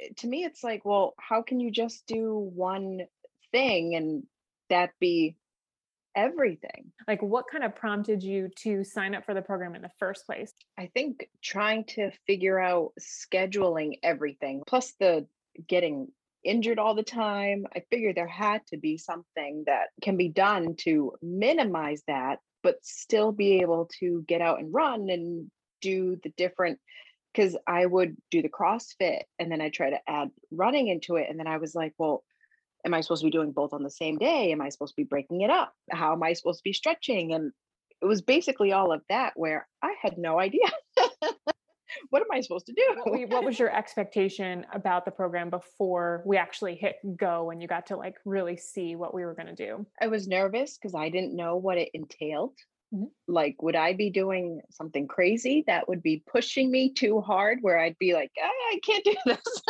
[SPEAKER 6] Eh, to me it's like, well, how can you just do one thing and that be everything?
[SPEAKER 5] Like what kind of prompted you to sign up for the program in the first place?
[SPEAKER 6] I think trying to figure out scheduling everything plus the getting injured all the time. I figured there had to be something that can be done to minimize that, but still be able to get out and run and do the different. Because I would do the CrossFit and then I try to add running into it. And then I was like, well, am I supposed to be doing both on the same day? Am I supposed to be breaking it up? How am I supposed to be stretching? And it was basically all of that where I had no idea. what am I supposed to do?
[SPEAKER 5] what was your expectation about the program before we actually hit go and you got to like really see what we were going to do?
[SPEAKER 6] I was nervous because I didn't know what it entailed.
[SPEAKER 5] Mhm.
[SPEAKER 6] Like, would I be doing something crazy that would be pushing me too hard where I'd be like, "Ah, I can't do this?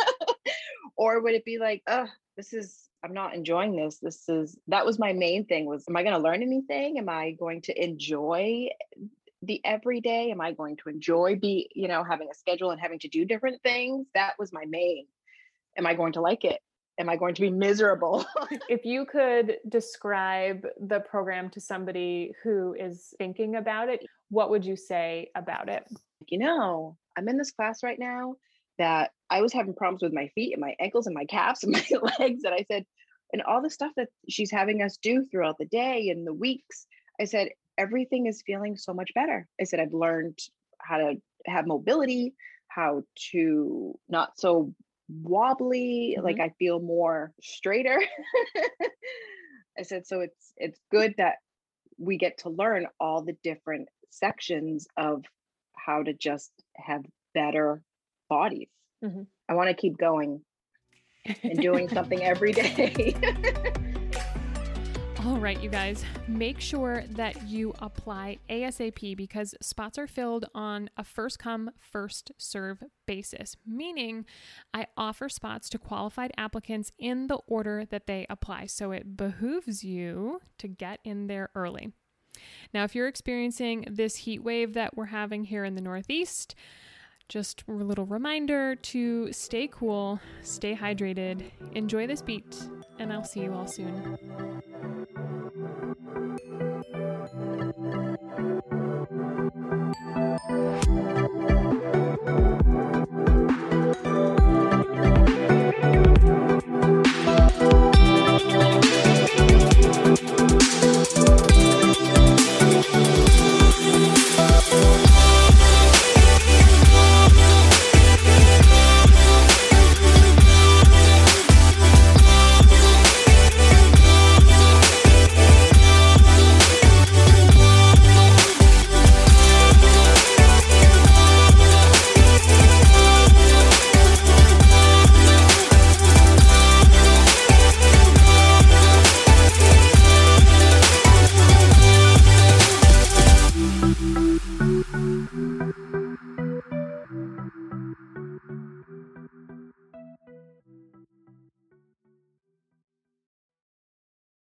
[SPEAKER 6] or would it be like, oh, this is, I'm not enjoying this. This is, that was my main thing was, am I going to learn anything? Am I going to enjoy the everyday? Am I going to enjoy be, you know, having a schedule and having to do different things? That was my main. Am I going to like it? Am I going to be miserable?
[SPEAKER 7] if you could describe the program to somebody who is thinking about it, what would you say about it?
[SPEAKER 6] You know, I'm in this class right now that I was having problems with my feet and my ankles and my calves and my legs. And I said, and all the stuff that she's having us do throughout the day and the weeks, I said, everything is feeling so much better. I said, I've learned how to have mobility, how to not so wobbly, mm-hmm. like I feel more straighter. I said, so it's it's good that we get to learn all the different sections of how to just have better bodies. Mm-hmm. I want to keep going and doing something every day.
[SPEAKER 1] All right, you guys, make sure that you apply ASAP because spots are filled on a first come, first serve basis, meaning I offer spots to qualified applicants in the order that they apply. So it behooves you to get in there early. Now, if you're experiencing this heat wave that we're having here in the Northeast, just a little reminder to stay cool, stay hydrated, enjoy this beat, and I'll see you all soon.